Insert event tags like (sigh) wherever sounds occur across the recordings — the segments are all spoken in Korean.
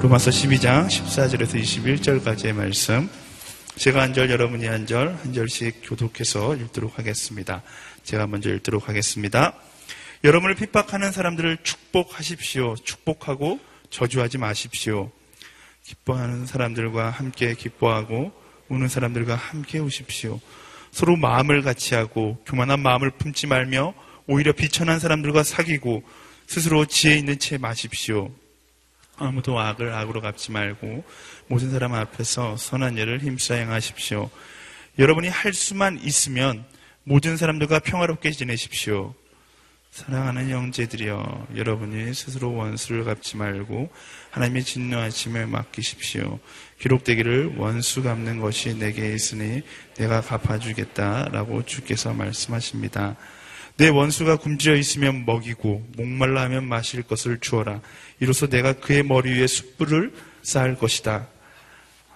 로마서 12장 14절에서 21절까지의 말씀. 제가 한 절, 여러분이 한 절, 한 절씩 교독해서 읽도록 하겠습니다. 제가 먼저 읽도록 하겠습니다. 여러분을 핍박하는 사람들을 축복하십시오. 축복하고 저주하지 마십시오. 기뻐하는 사람들과 함께 기뻐하고 우는 사람들과 함께 우십시오. 서로 마음을 같이 하고 교만한 마음을 품지 말며 오히려 비천한 사람들과 사귀고 스스로 지혜 있는 채 마십시오. 아무도 악을 악으로 갚지 말고 모든 사람 앞에서 선한 일을 힘써 행하십시오. 여러분이 할 수만 있으면 모든 사람들과 평화롭게 지내십시오. 사랑하는 형제들이여 여러분이 스스로 원수를 갚지 말고 하나님의 진노하심을 맡기십시오. 기록되기를 원수 갚는 것이 내게 있으니 내가 갚아주겠다라고 주께서 말씀하십니다. 내 원수가 굶주려 있으면 먹이고 목말라 하면 마실 것을 주어라. 이로써 내가 그의 머리 위에 숯불을 쌓을 것이다.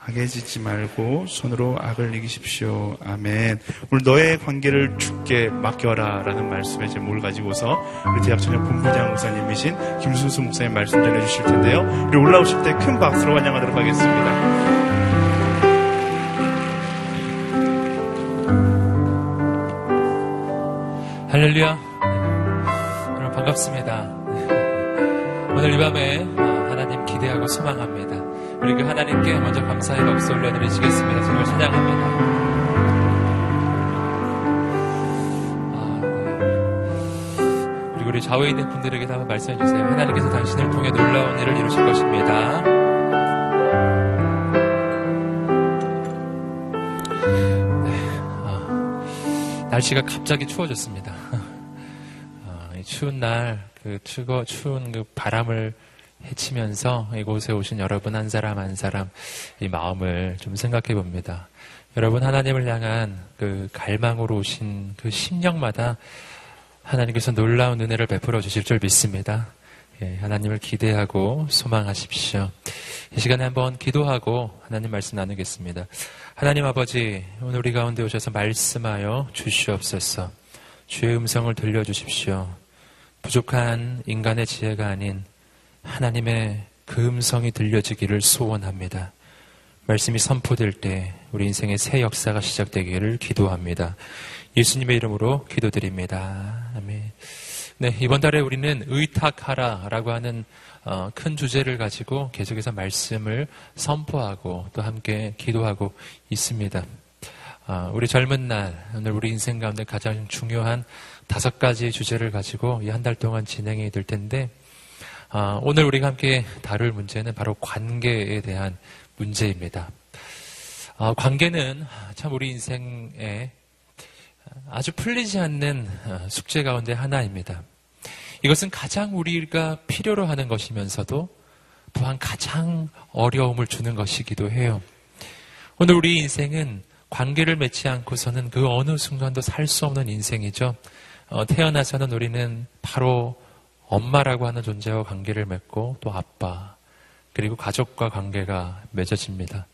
악에 짓지 말고 손으로 악을 이기십시오. 아멘. 오늘 너의 관계를 죽게 맡겨라 라는 말씀에 제목을 가지고서 우리 대학전역 본부장 목사님이신 김순수 목사님 말씀 전해주실 텐데요. 우리 올라오실 때 큰 박수로 환영하도록 하겠습니다. 할렐루야. 여러분 반갑습니다. 오늘 이 밤에 어, 하나님 기대하고 소망합니다. 우리 그 하나님께 먼저 감사의 박수 올려드리시겠습니다. 정말 찬양합니다. 아, 네. 우리 좌우에 있는 분들에게도 한번 말씀해 주세요. 하나님께서 당신을 통해 놀라운 일을 이루실 것입니다. 네, 아, 날씨가 갑자기 추워졌습니다. 추운 날, 그 추거, 추운 그 바람을 헤치면서 이곳에 오신 여러분 한 사람 한 사람 이 마음을 좀 생각해 봅니다. 여러분 하나님을 향한 그 갈망으로 오신 그 심령마다 하나님께서 놀라운 은혜를 베풀어 주실 줄 믿습니다. 예, 하나님을 기대하고 소망하십시오. 이 시간에 한번 기도하고 하나님 말씀 나누겠습니다. 하나님 아버지, 오늘 우리 가운데 오셔서 말씀하여 주시옵소서. 주의 음성을 들려주십시오. 부족한 인간의 지혜가 아닌 하나님의 그 음성이 들려지기를 소원합니다. 말씀이 선포될 때 우리 인생의 새 역사가 시작되기를 기도합니다. 예수님의 이름으로 기도드립니다. 아멘. 네, 이번 달에 우리는 의탁하라라고 하는 어, 큰 주제를 가지고 계속해서 말씀을 선포하고 또 함께 기도하고 있습니다. 어, 우리 젊은 날, 오늘 우리 인생 가운데 가장 중요한 다섯 가지 주제를 가지고 이 한 달 동안 진행이 될 텐데, 아, 오늘 우리가 함께 다룰 문제는 바로 관계에 대한 문제입니다. 아, 관계는 참 우리 인생에 아주 풀리지 않는 어, 숙제 가운데 하나입니다. 이것은 가장 우리가 필요로 하는 것이면서도 또한 가장 어려움을 주는 것이기도 해요. 오늘 우리 인생은 관계를 맺지 않고서는 그 어느 순간도 살 수 없는 인생이죠. 어, 태어나서는 우리는 바로 엄마라고 하는 존재와 관계를 맺고 또 아빠 그리고 가족과 관계가 맺어집니다.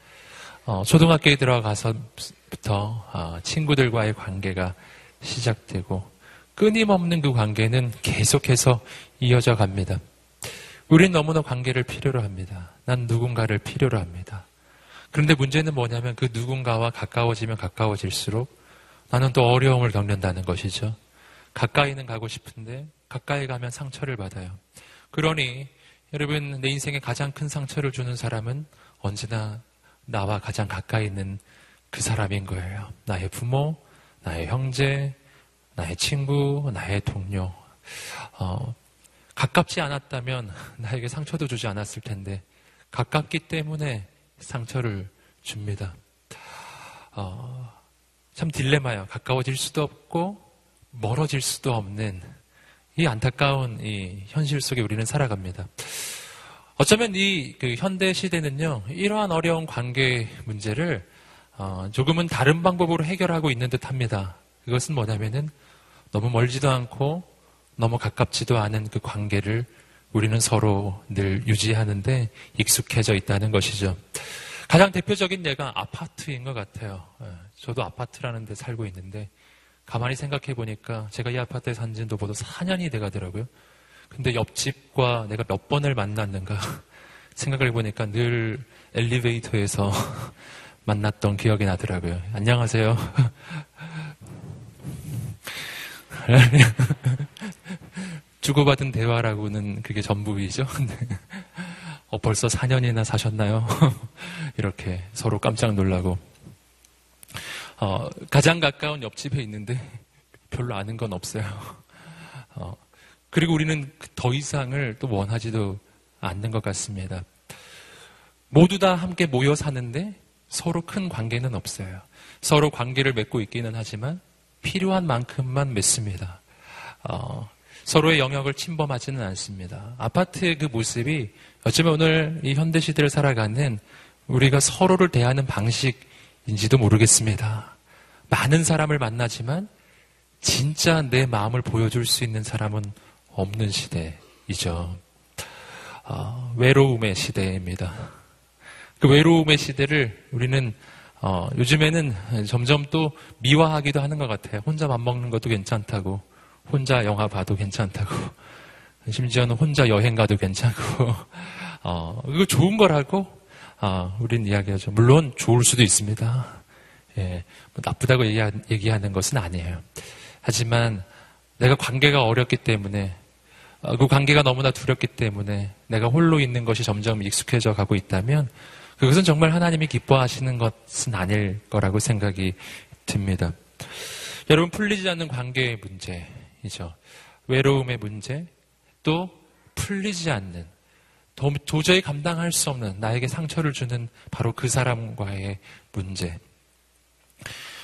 어, 초등학교에 들어가서부터 어, 친구들과의 관계가 시작되고 끊임없는 그 관계는 계속해서 이어져 갑니다. 우린 너무나 관계를 필요로 합니다. 난 누군가를 필요로 합니다. 그런데 문제는 뭐냐면 그 누군가와 가까워지면 가까워질수록 나는 또 어려움을 겪는다는 것이죠. 가까이는 가고 싶은데 가까이 가면 상처를 받아요. 그러니 여러분 내 인생에 가장 큰 상처를 주는 사람은 언제나 나와 가장 가까이 있는 그 사람인 거예요. 나의 부모, 나의 형제, 나의 친구, 나의 동료. 어, 가깝지 않았다면 (laughs) 나에게 상처도 주지 않았을 텐데 가깝기 때문에 상처를 줍니다. 어, 참 딜레마요. 가까워질 수도 없고 멀어질 수도 없는 이 안타까운 이 현실 속에 우리는 살아갑니다. 어쩌면 이 그 현대 시대는요 이러한 어려운 관계 문제를 어, 조금은 다른 방법으로 해결하고 있는 듯 합니다. 그것은 뭐냐면은 너무 멀지도 않고 너무 가깝지도 않은 그 관계를 우리는 서로 늘 유지하는데 익숙해져 있다는 것이죠. 가장 대표적인 예가 아파트인 것 같아요. 예, 저도 아파트라는 데 살고 있는데 가만히 생각해 보니까 제가 이 아파트에 산 지도 보다 4년이 돼 가더라고요. 근데 옆집과 내가 몇 번을 만났는가. (laughs) 생각을 해보니까 늘 엘리베이터에서 (laughs) 만났던 기억이 나더라고요. 안녕하세요. (laughs) 주고받은 대화라고는 그게 전부이죠. 어, 벌써 4년이나 사셨나요? 이렇게 서로 깜짝 놀라고. 어, 가장 가까운 옆집에 있는데 별로 아는 건 없어요. 어, 그리고 우리는 더 이상을 또 원하지도 않는 것 같습니다. 모두 다 함께 모여 사는데 서로 큰 관계는 없어요. 서로 관계를 맺고 있기는 하지만 필요한 만큼만 맺습니다. 어, 서로의 영역을 침범하지는 않습니다. 아파트의 그 모습이 어쩌면 오늘 이 현대 시대를 살아가는 우리가 서로를 대하는 방식 인지도 모르겠습니다. 많은 사람을 만나지만 진짜 내 마음을 보여줄 수 있는 사람은 없는 시대이죠. 어, 외로움의 시대입니다. 그 외로움의 시대를 우리는 어, 요즘에는 점점 또 미화하기도 하는 것 같아요. 혼자 밥 먹는 것도 괜찮다고. 혼자 영화 봐도 괜찮다고. 심지어는 혼자 여행 가도 괜찮고. 어, 이거 좋은 거라고, 어, 우린 이야기하죠. 물론 좋을 수도 있습니다. 예, 뭐 나쁘다고 얘기하, 얘기하는 것은 아니에요. 하지만 내가 관계가 어렵기 때문에, 어, 그 관계가 너무나 두렵기 때문에 내가 홀로 있는 것이 점점 익숙해져 가고 있다면 그것은 정말 하나님이 기뻐하시는 것은 아닐 거라고 생각이 듭니다. 여러분 풀리지 않는 관계의 문제, 이죠. 외로움의 문제, 또 풀리지 않는, 도저히 감당할 수 없는 나에게 상처를 주는 바로 그 사람과의 문제.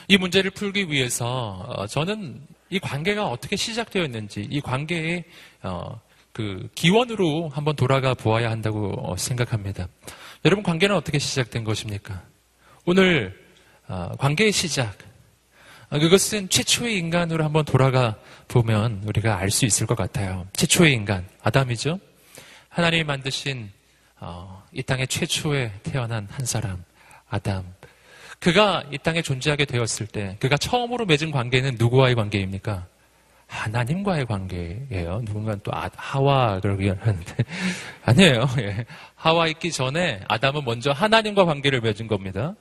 이 문제를 풀기 위해서 어, 저는 이 관계가 어떻게 시작되었는지, 이 관계의 어, 그 기원으로 한번 돌아가 보아야 한다고 어, 생각합니다. 여러분 관계는 어떻게 시작된 것입니까? 오늘 관계의 시작, 아, 그것은 최초의 인간으로 한번 돌아가 보면 우리가 알 수 있을 것 같아요. 최초의 인간, 아담이죠. 하나님이 만드신 어, 이 땅의 최초에 태어난 한 사람, 아담. 그가 이 땅에 존재하게 되었을 때, 그가 처음으로 맺은 관계는 누구와의 관계입니까? 하나님과의 관계예요. 누군가 또 아, 하와 그러기 하는데 (laughs) 아니에요. 예. 하와 있기 전에 아담은 먼저 하나님과 관계를 맺은 겁니다.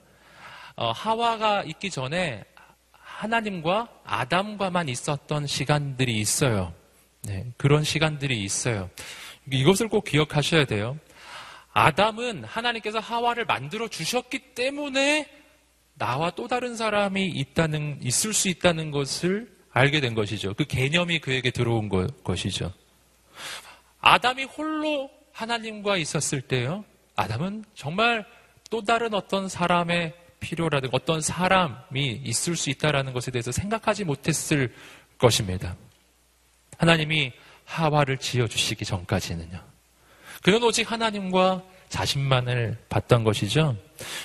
어, 하와가 있기 전에 하나님과 아담과만 있었던 시간들이 있어요. 네, 그런 시간들이 있어요. 이것을 꼭 기억하셔야 돼요. 아담은 하나님께서 하와를 만들어 주셨기 때문에 나와 또 다른 사람이 있다는, 있을 수 있다는 것을 알게 된 것이죠. 그 개념이 그에게 들어온 거, 것이죠. 아담이 홀로 하나님과 있었을 때요. 아담은 정말 또 다른 어떤 사람의 필요라든가 어떤 사람이 있을 수 있다라는 것에 대해서 생각하지 못했을 것입니다. 하나님이 하와를 지어주시기 전까지는요. 그는 오직 하나님과 자신만을 봤던 것이죠.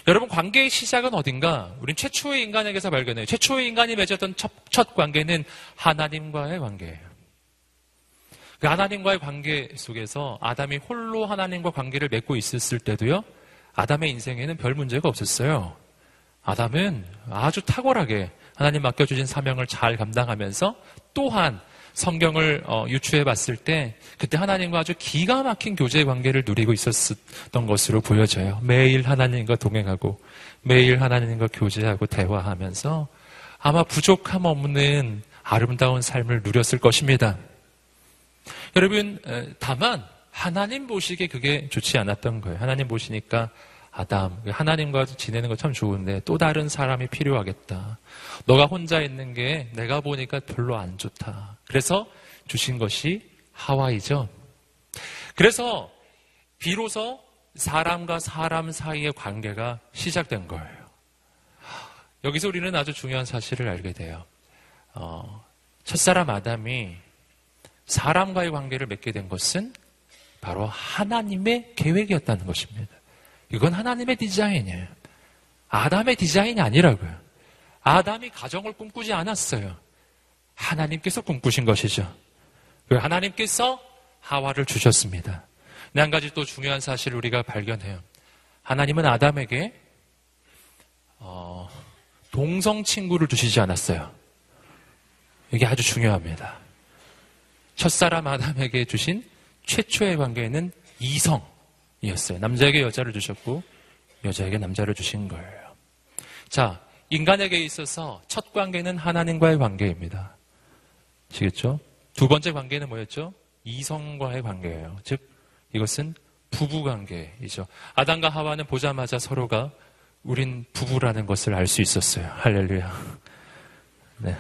여러분, 관계의 시작은 어딘가? 우린 최초의 인간에게서 발견해요. 최초의 인간이 맺었던 첫, 첫 관계는 하나님과의 관계예요. 그 하나님과의 관계 속에서 아담이 홀로 하나님과 관계를 맺고 있었을 때도요, 아담의 인생에는 별 문제가 없었어요. 아담은 아주 탁월하게 하나님 맡겨주신 사명을 잘 감당하면서 또한 성경을 어, 유추해 봤을 때 그때 하나님과 아주 기가 막힌 교제 관계를 누리고 있었던 것으로 보여져요. 매일 하나님과 동행하고 매일 하나님과 교제하고 대화하면서 아마 부족함 없는 아름다운 삶을 누렸을 것입니다. 여러분, 다만 하나님 보시기에 그게 좋지 않았던 거예요. 하나님 보시니까 아담, 하나님과 지내는 거 참 좋은데 또 다른 사람이 필요하겠다. 너가 혼자 있는 게 내가 보니까 별로 안 좋다. 그래서 주신 것이 하와이죠. 그래서 비로소 사람과 사람 사이의 관계가 시작된 거예요. 여기서 우리는 아주 중요한 사실을 알게 돼요. 어, 첫사람 아담이 사람과의 관계를 맺게 된 것은 바로 하나님의 계획이었다는 것입니다. 이건 하나님의 디자인이에요. 아담의 디자인이 아니라고요. 아담이 가정을 꿈꾸지 않았어요. 하나님께서 꿈꾸신 것이죠. 그 하나님께서 하와를 주셨습니다. 한 가지 또 중요한 사실을 우리가 발견해요. 하나님은 아담에게 어, 동성 친구를 주시지 않았어요. 이게 아주 중요합니다. 첫사람 아담에게 주신 최초의 관계는 이성, 이었어요. 남자에게 여자를 주셨고 여자에게 남자를 주신 거예요. 자, 인간에게 있어서 첫 관계는 하나님과의 관계입니다. 아시겠죠? 두 번째 관계는 뭐였죠? 이성과의 관계예요. 즉, 이것은 부부 관계이죠. 아담과 하와는 보자마자 서로가 우린 부부라는 것을 알 수 있었어요. 할렐루야. 네.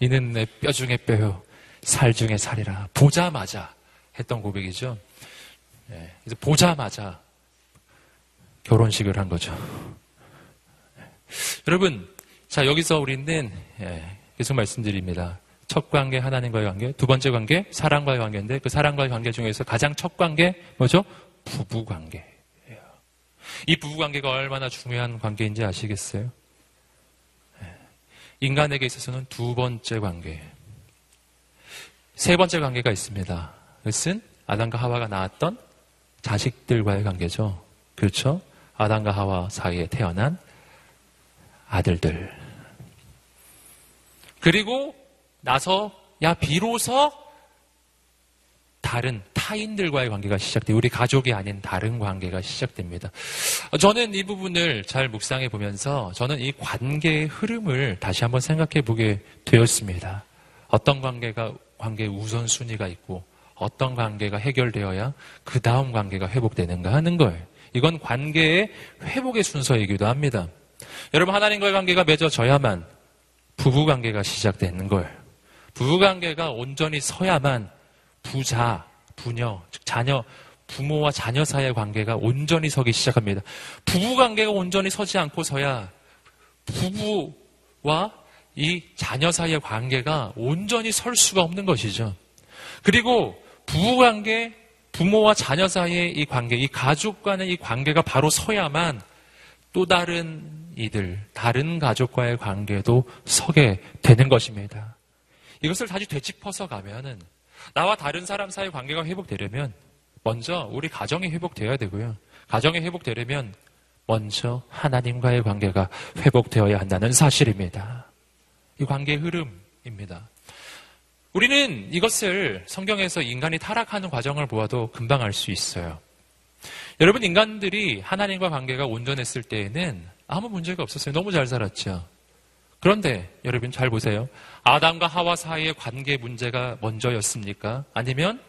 이는 내 뼈 중에 뼈요, 살 중에 살이라. 보자마자 했던 고백이죠. 네. 그래서 보자마자 결혼식을 한 거죠. 네. 여러분, 자, 여기서 우리는, 예, 계속 말씀드립니다. 첫 관계, 하나님과의 관계. 두 번째 관계, 사랑과의 관계인데, 그 사랑과의 관계 중에서 가장 첫 관계, 뭐죠? 부부 관계예요. 이 부부 관계가 얼마나 중요한 관계인지 아시겠어요? 예. 인간에게 있어서는 두 번째 관계. 세 번째 관계가 있습니다. 그것은 아담과 하와가 낳았던 자식들과의 관계죠. 그렇죠? 아담과 하와 사이에 태어난 아들들. 그리고 나서 야 비로소 다른 타인들과의 관계가 시작돼요. 우리 가족이 아닌 다른 관계가 시작됩니다. 저는 이 부분을 잘 묵상해 보면서 저는 이 관계의 흐름을 다시 한번 생각해 보게 되었습니다. 어떤 관계가 관계의 우선순위가 있고 어떤 관계가 해결되어야 그 다음 관계가 회복되는가 하는 거예요. 이건 관계의 회복의 순서이기도 합니다. 여러분 하나님과의 관계가 맺어져야만 부부 관계가 시작되는 거예요. 부부 관계가 온전히 서야만 부자, 부녀, 즉 자녀, 부모와 자녀 사이의 관계가 온전히 서기 시작합니다. 부부 관계가 온전히 서지 않고서야 부부와 이 자녀 사이의 관계가 온전히 설 수가 없는 것이죠. 그리고 부부 관계, 부모와 자녀 사이의 이 관계, 이 가족 간의 이 관계가 바로 서야만 또 다른 이들, 다른 가족과의 관계도 서게 되는 것입니다. 이것을 다시 되짚어서 가면은 나와 다른 사람 사이 관계가 회복되려면 먼저 우리 가정이 회복되어야 되고요. 가정이 회복되려면 먼저 하나님과의 관계가 회복되어야 한다는 사실입니다. 이 관계의 흐름입니다. 우리는 이것을 성경에서 인간이 타락하는 과정을 보아도 금방 알 수 있어요. 여러분, 인간들이 하나님과 관계가 온전했을 때에는 아무 문제가 없었어요. 너무 잘 살았죠. 그런데 여러분 잘 보세요. 아담과 하와 사이의 관계 문제가 먼저였습니까? 아니면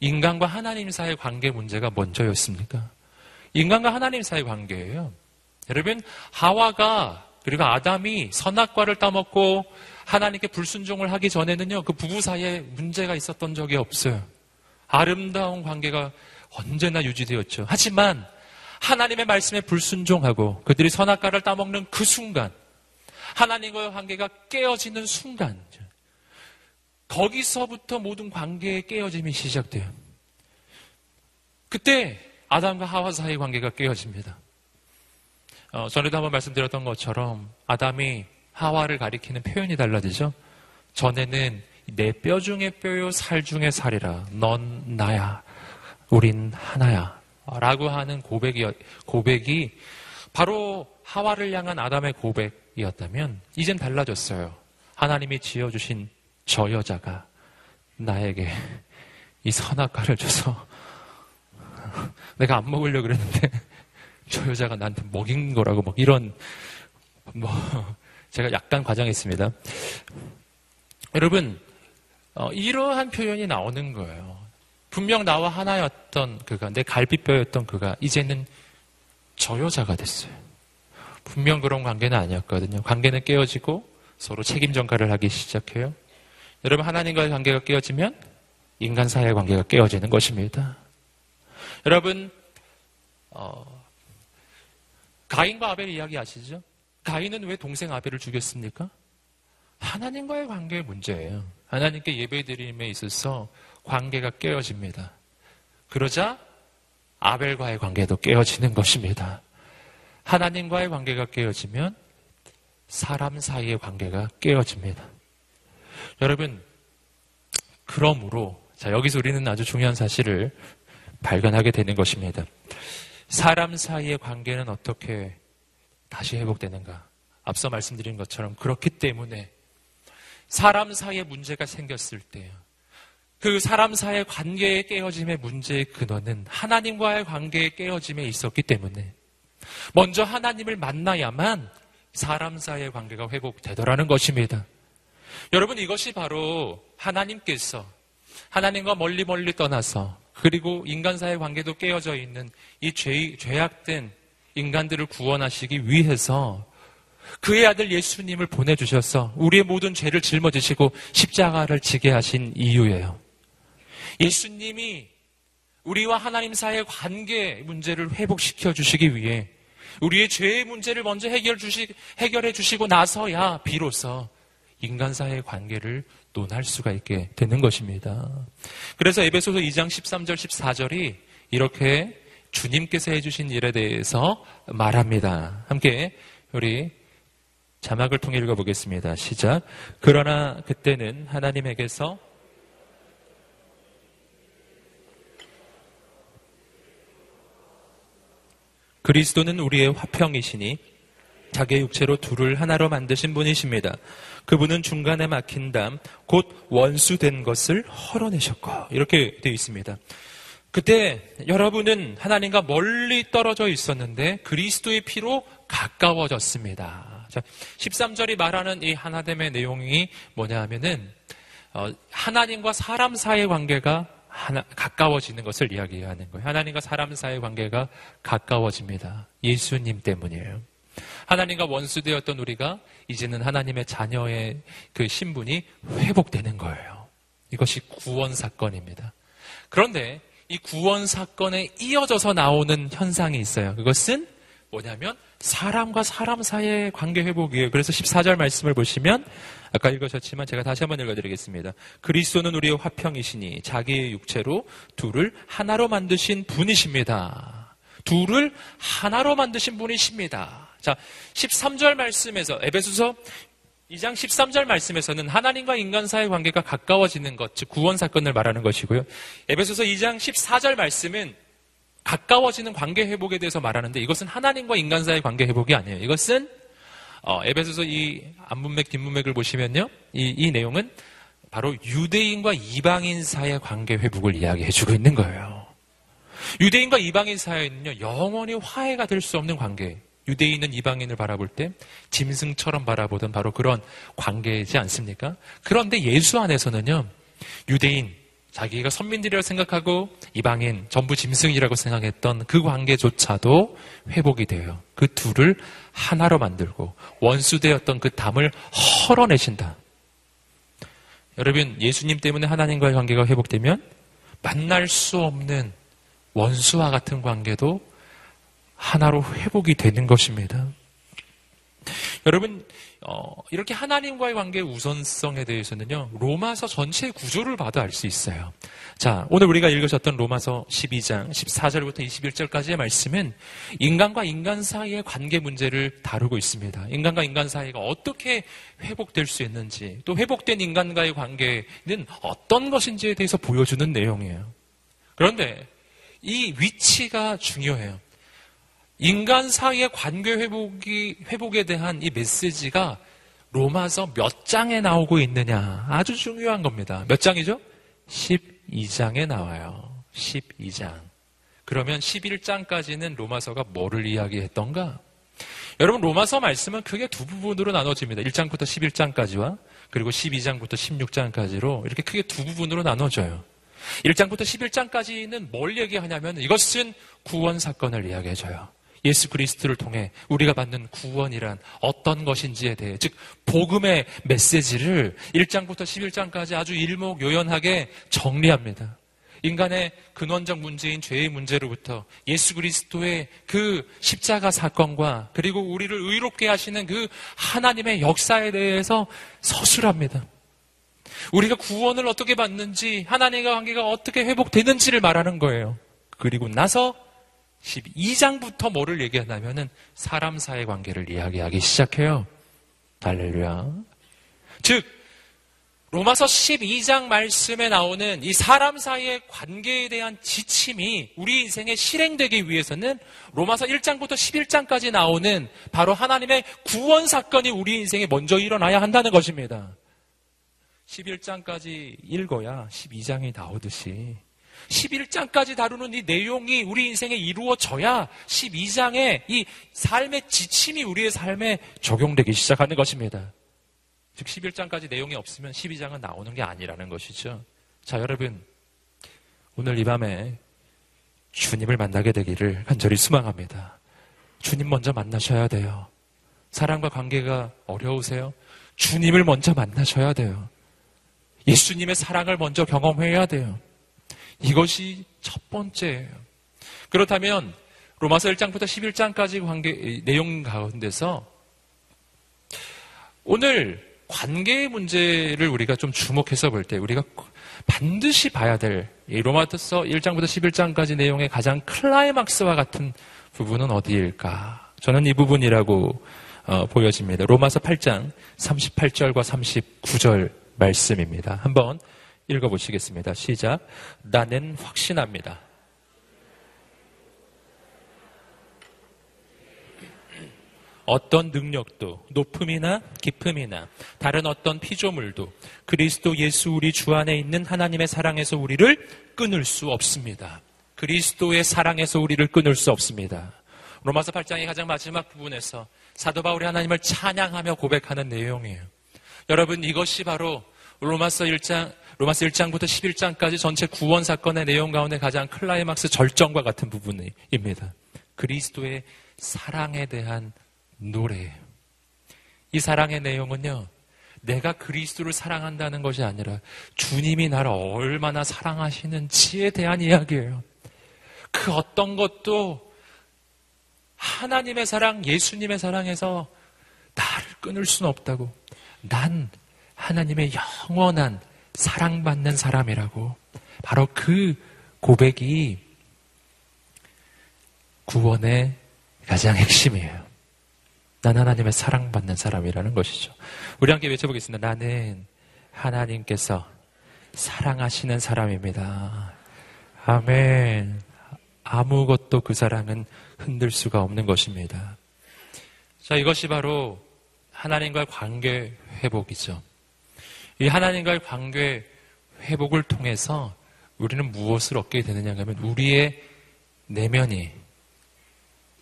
인간과 하나님 사이의 관계 문제가 먼저였습니까? 인간과 하나님 사이의 관계예요. 여러분 하와가 그리고 아담이 선악과를 따먹고 하나님께 불순종을 하기 전에는요 그 부부 사이에 문제가 있었던 적이 없어요. 아름다운 관계가 언제나 유지되었죠. 하지만 하나님의 말씀에 불순종하고 그들이 선악과를 따먹는 그 순간 하나님과의 관계가 깨어지는 순간 거기서부터 모든 관계의 깨어짐이 시작돼요. 그때 아담과 하와 사이의 관계가 깨어집니다. 어, 전에도 한번 말씀드렸던 것처럼 아담이 하와를 가리키는 표현이 달라지죠. 전에는 내 뼈 중에 뼈요 살 중에 살이라 넌 나야 우린 하나야 라고 하는 고백이 고백이 바로 하와를 향한 아담의 고백 이었다면 이젠 달라졌어요. 하나님이 지어주신 저 여자가 나에게 이 선악과를 줘서 (laughs) 내가 안 먹으려고 그랬는데 (laughs) 저 여자가 나한테 먹인 거라고 막 이런 뭐 (laughs) 제가 약간 과장했습니다. 여러분 어, 이러한 표현이 나오는 거예요. 분명 나와 하나였던 그가 내 갈비뼈였던 그가 이제는 저 여자가 됐어요. 분명 그런 관계는 아니었거든요. 관계는 깨어지고 서로 책임 전가를 하기 시작해요. 여러분 하나님과의 관계가 깨어지면 인간 사이의 관계가 깨어지는 것입니다. 여러분 어, 가인과 아벨 이야기 아시죠? 가인은 왜 동생 아벨을 죽였습니까? 하나님과의 관계의 문제예요. 하나님께 예배드림에 있어서 관계가 깨어집니다. 그러자 아벨과의 관계도 깨어지는 것입니다. 하나님과의 관계가 깨어지면 사람 사이의 관계가 깨어집니다. 여러분, 그러므로, 자, 여기서 우리는 아주 중요한 사실을 발견하게 되는 것입니다. 사람 사이의 관계는 어떻게 다시 회복되는가? 앞서 말씀드린 것처럼 그렇기 때문에 사람 사이에 문제가 생겼을 때그 사람 사이의 관계의 깨어짐의 문제의 근원은 하나님과의 관계의 깨어짐에 있었기 때문에 먼저 하나님을 만나야만 사람 사이의 관계가 회복되더라는 것입니다. 여러분 이것이 바로 하나님께서 하나님과 멀리 멀리 떠나서 그리고 인간 사이의 관계도 깨어져 있는 이 죄, 죄악된 인간들을 구원하시기 위해서 그의 아들 예수님을 보내주셔서 우리의 모든 죄를 짊어지시고 십자가를 지게 하신 이유예요. 예수님이 우리와 하나님 사이의 관계 문제를 회복시켜 주시기 위해 우리의 죄의 문제를 먼저 해결 주시, 해결해 주시고 나서야 비로소 인간 사이의 관계를 논할 수가 있게 되는 것입니다. 그래서 에베소서 2장 13절 14절이 이렇게 주님께서 해주신 일에 대해서 말합니다. 함께 우리 자막을 통해 읽어보겠습니다. 시작. 그러나 그때는 하나님에게서 그리스도는 우리의 화평이시니 자기의 육체로 둘을 하나로 만드신 분이십니다. 그분은 중간에 막힌 담, 곧 원수된 것을 헐어내셨고, 이렇게 되어 있습니다. 그때 여러분은 하나님과 멀리 떨어져 있었는데 그리스도의 피로 가까워졌습니다. 자, 13절이 말하는 이 하나됨의 내용이 뭐냐 하면은, 어, 하나님과 사람 사이의 관계가 하나, 가까워지는 것을 이야기하는 거예요. 하나님과 사람 사이의 관계가 가까워집니다. 예수님 때문이에요. 하나님과 원수되었던 우리가 이제는 하나님의 자녀의 그 신분이 회복되는 거예요. 이것이 구원 사건입니다. 그런데 이 구원 사건에 이어져서 나오는 현상이 있어요. 그것은 뭐냐면 사람과 사람 사이의 관계 회복이에요. 그래서 14절 말씀을 보시면 아까 읽으셨지만 제가 다시 한번 읽어드리겠습니다. 그리스도는 우리의 화평이시니 자기의 육체로 둘을 하나로 만드신 분이십니다. 둘을 하나로 만드신 분이십니다. 자, 13절 말씀에서 에베소서 2장 13절 말씀에서는 하나님과 인간 사이의 관계가 가까워지는 것, 즉 구원 사건을 말하는 것이고요. 에베소서 2장 14절 말씀은 가까워지는 관계 회복에 대해서 말하는데 이것은 하나님과 인간 사이의 관계 회복이 아니에요. 이것은 어, 에베소서 이 앞문맥 뒷문맥을 보시면요. 이, 이 내용은 바로 유대인과 이방인 사이의 관계 회복을 이야기해 주고 있는 거예요. 유대인과 이방인 사이에는요. 영원히 화해가 될 수 없는 관계. 유대인은 이방인을 바라볼 때 짐승처럼 바라보던 바로 그런 관계이지 않습니까? 그런데 예수 안에서는요, 유대인, 자기가 선민들이라고 생각하고 이방인, 전부 짐승이라고 생각했던 그 관계조차도 회복이 돼요. 그 둘을 하나로 만들고 원수되었던 그 담을 헐어내신다. 여러분, 예수님 때문에 하나님과의 관계가 회복되면 만날 수 없는 원수와 같은 관계도 하나로 회복이 되는 것입니다. 여러분, 어, 이렇게 하나님과의 관계의 우선성에 대해서는요, 로마서 전체 구조를 봐도 알 수 있어요. 자, 오늘 우리가 읽으셨던 로마서 12장 14절부터 21절까지의 말씀은 인간과 인간 사이의 관계 문제를 다루고 있습니다. 인간과 인간 사이가 어떻게 회복될 수 있는지, 또 회복된 인간과의 관계는 어떤 것인지에 대해서 보여주는 내용이에요. 그런데 이 위치가 중요해요. 인간 사이의 관계 회복이, 회복에 대한 이 메시지가 로마서 몇 장에 나오고 있느냐. 아주 중요한 겁니다. 몇 장이죠? 12장에 나와요. 12장. 그러면 11장까지는 로마서가 뭐를 이야기했던가? 여러분, 로마서 말씀은 크게 두 부분으로 나눠집니다. 1장부터 11장까지와 그리고 12장부터 16장까지로 이렇게 크게 두 부분으로 나눠져요. 1장부터 11장까지는 뭘 얘기하냐면 이것은 구원 사건을 이야기해줘요. 예수 그리스도를 통해 우리가 받는 구원이란 어떤 것인지에 대해 즉 복음의 메시지를 1장부터 11장까지 아주 일목요연하게 정리합니다. 인간의 근원적 문제인 죄의 문제로부터 예수 그리스도의 그 십자가 사건과 그리고 우리를 의롭게 하시는 그 하나님의 역사에 대해서 서술합니다. 우리가 구원을 어떻게 받는지 하나님과 관계가 어떻게 회복되는지를 말하는 거예요. 그리고 나서 12장부터 뭐를 얘기하냐면은 사람 사이 관계를 이야기하기 시작해요. 할렐루야. 즉, 로마서 12장 말씀에 나오는 이 사람 사이의 관계에 대한 지침이 우리 인생에 실행되기 위해서는 로마서 1장부터 11장까지 나오는 바로 하나님의 구원 사건이 우리 인생에 먼저 일어나야 한다는 것입니다. 11장까지 읽어야 12장이 나오듯이 11장까지 다루는 이 내용이 우리 인생에 이루어져야 12장의 이 삶의 지침이 우리의 삶에 적용되기 시작하는 것입니다. 즉 11장까지 내용이 없으면 12장은 나오는 게 아니라는 것이죠. 자, 여러분. 오늘 이 밤에 주님을 만나게 되기를 간절히 소망합니다. 주님 먼저 만나셔야 돼요. 사랑과 관계가 어려우세요? 주님을 먼저 만나셔야 돼요. 예수님의 사랑을 먼저 경험해야 돼요. 이것이 첫 번째예요. 그렇다면 로마서 1장부터 11장까지 관계 내용 가운데서 오늘 관계의 문제를 우리가 좀 주목해서 볼 때 우리가 반드시 봐야 될 로마서 1장부터 11장까지 내용의 가장 클라이막스와 같은 부분은 어디일까? 저는 이 부분이라고 어, 보여집니다. 로마서 8장 38절과 39절 말씀입니다. 한번 읽어보시겠습니다. 시작. 나는 확신합니다. 어떤 능력도 높음이나 깊음이나 다른 어떤 피조물도 그리스도 예수 우리 주 안에 있는 하나님의 사랑에서 우리를 끊을 수 없습니다. 그리스도의 사랑에서 우리를 끊을 수 없습니다. 로마서 8장의 가장 마지막 부분에서 사도 바울이 하나님을 찬양하며 고백하는 내용이에요. 여러분 이것이 바로 로마서 1장 로마서 1장부터 11장까지 전체 구원 사건의 내용 가운데 가장 클라이막스 절정과 같은 부분입니다. 그리스도의 사랑에 대한 노래예요. 이 사랑의 내용은요. 내가 그리스도를 사랑한다는 것이 아니라 주님이 나를 얼마나 사랑하시는지에 대한 이야기예요. 그 어떤 것도 하나님의 사랑, 예수님의 사랑에서 나를 끊을 수는 없다고. 난 하나님의 영원한 사랑받는 사람이라고. 바로 그 고백이 구원의 가장 핵심이에요. 난 하나님의 사랑받는 사람이라는 것이죠. 우리 함께 외쳐보겠습니다. 나는 하나님께서 사랑하시는 사람입니다. 아멘. 아무것도 그 사랑은 흔들 수가 없는 것입니다. 자, 이것이 바로 하나님과의 관계 회복이죠. 이 하나님과의 관계 회복을 통해서 우리는 무엇을 얻게 되느냐 하면 우리의 내면이,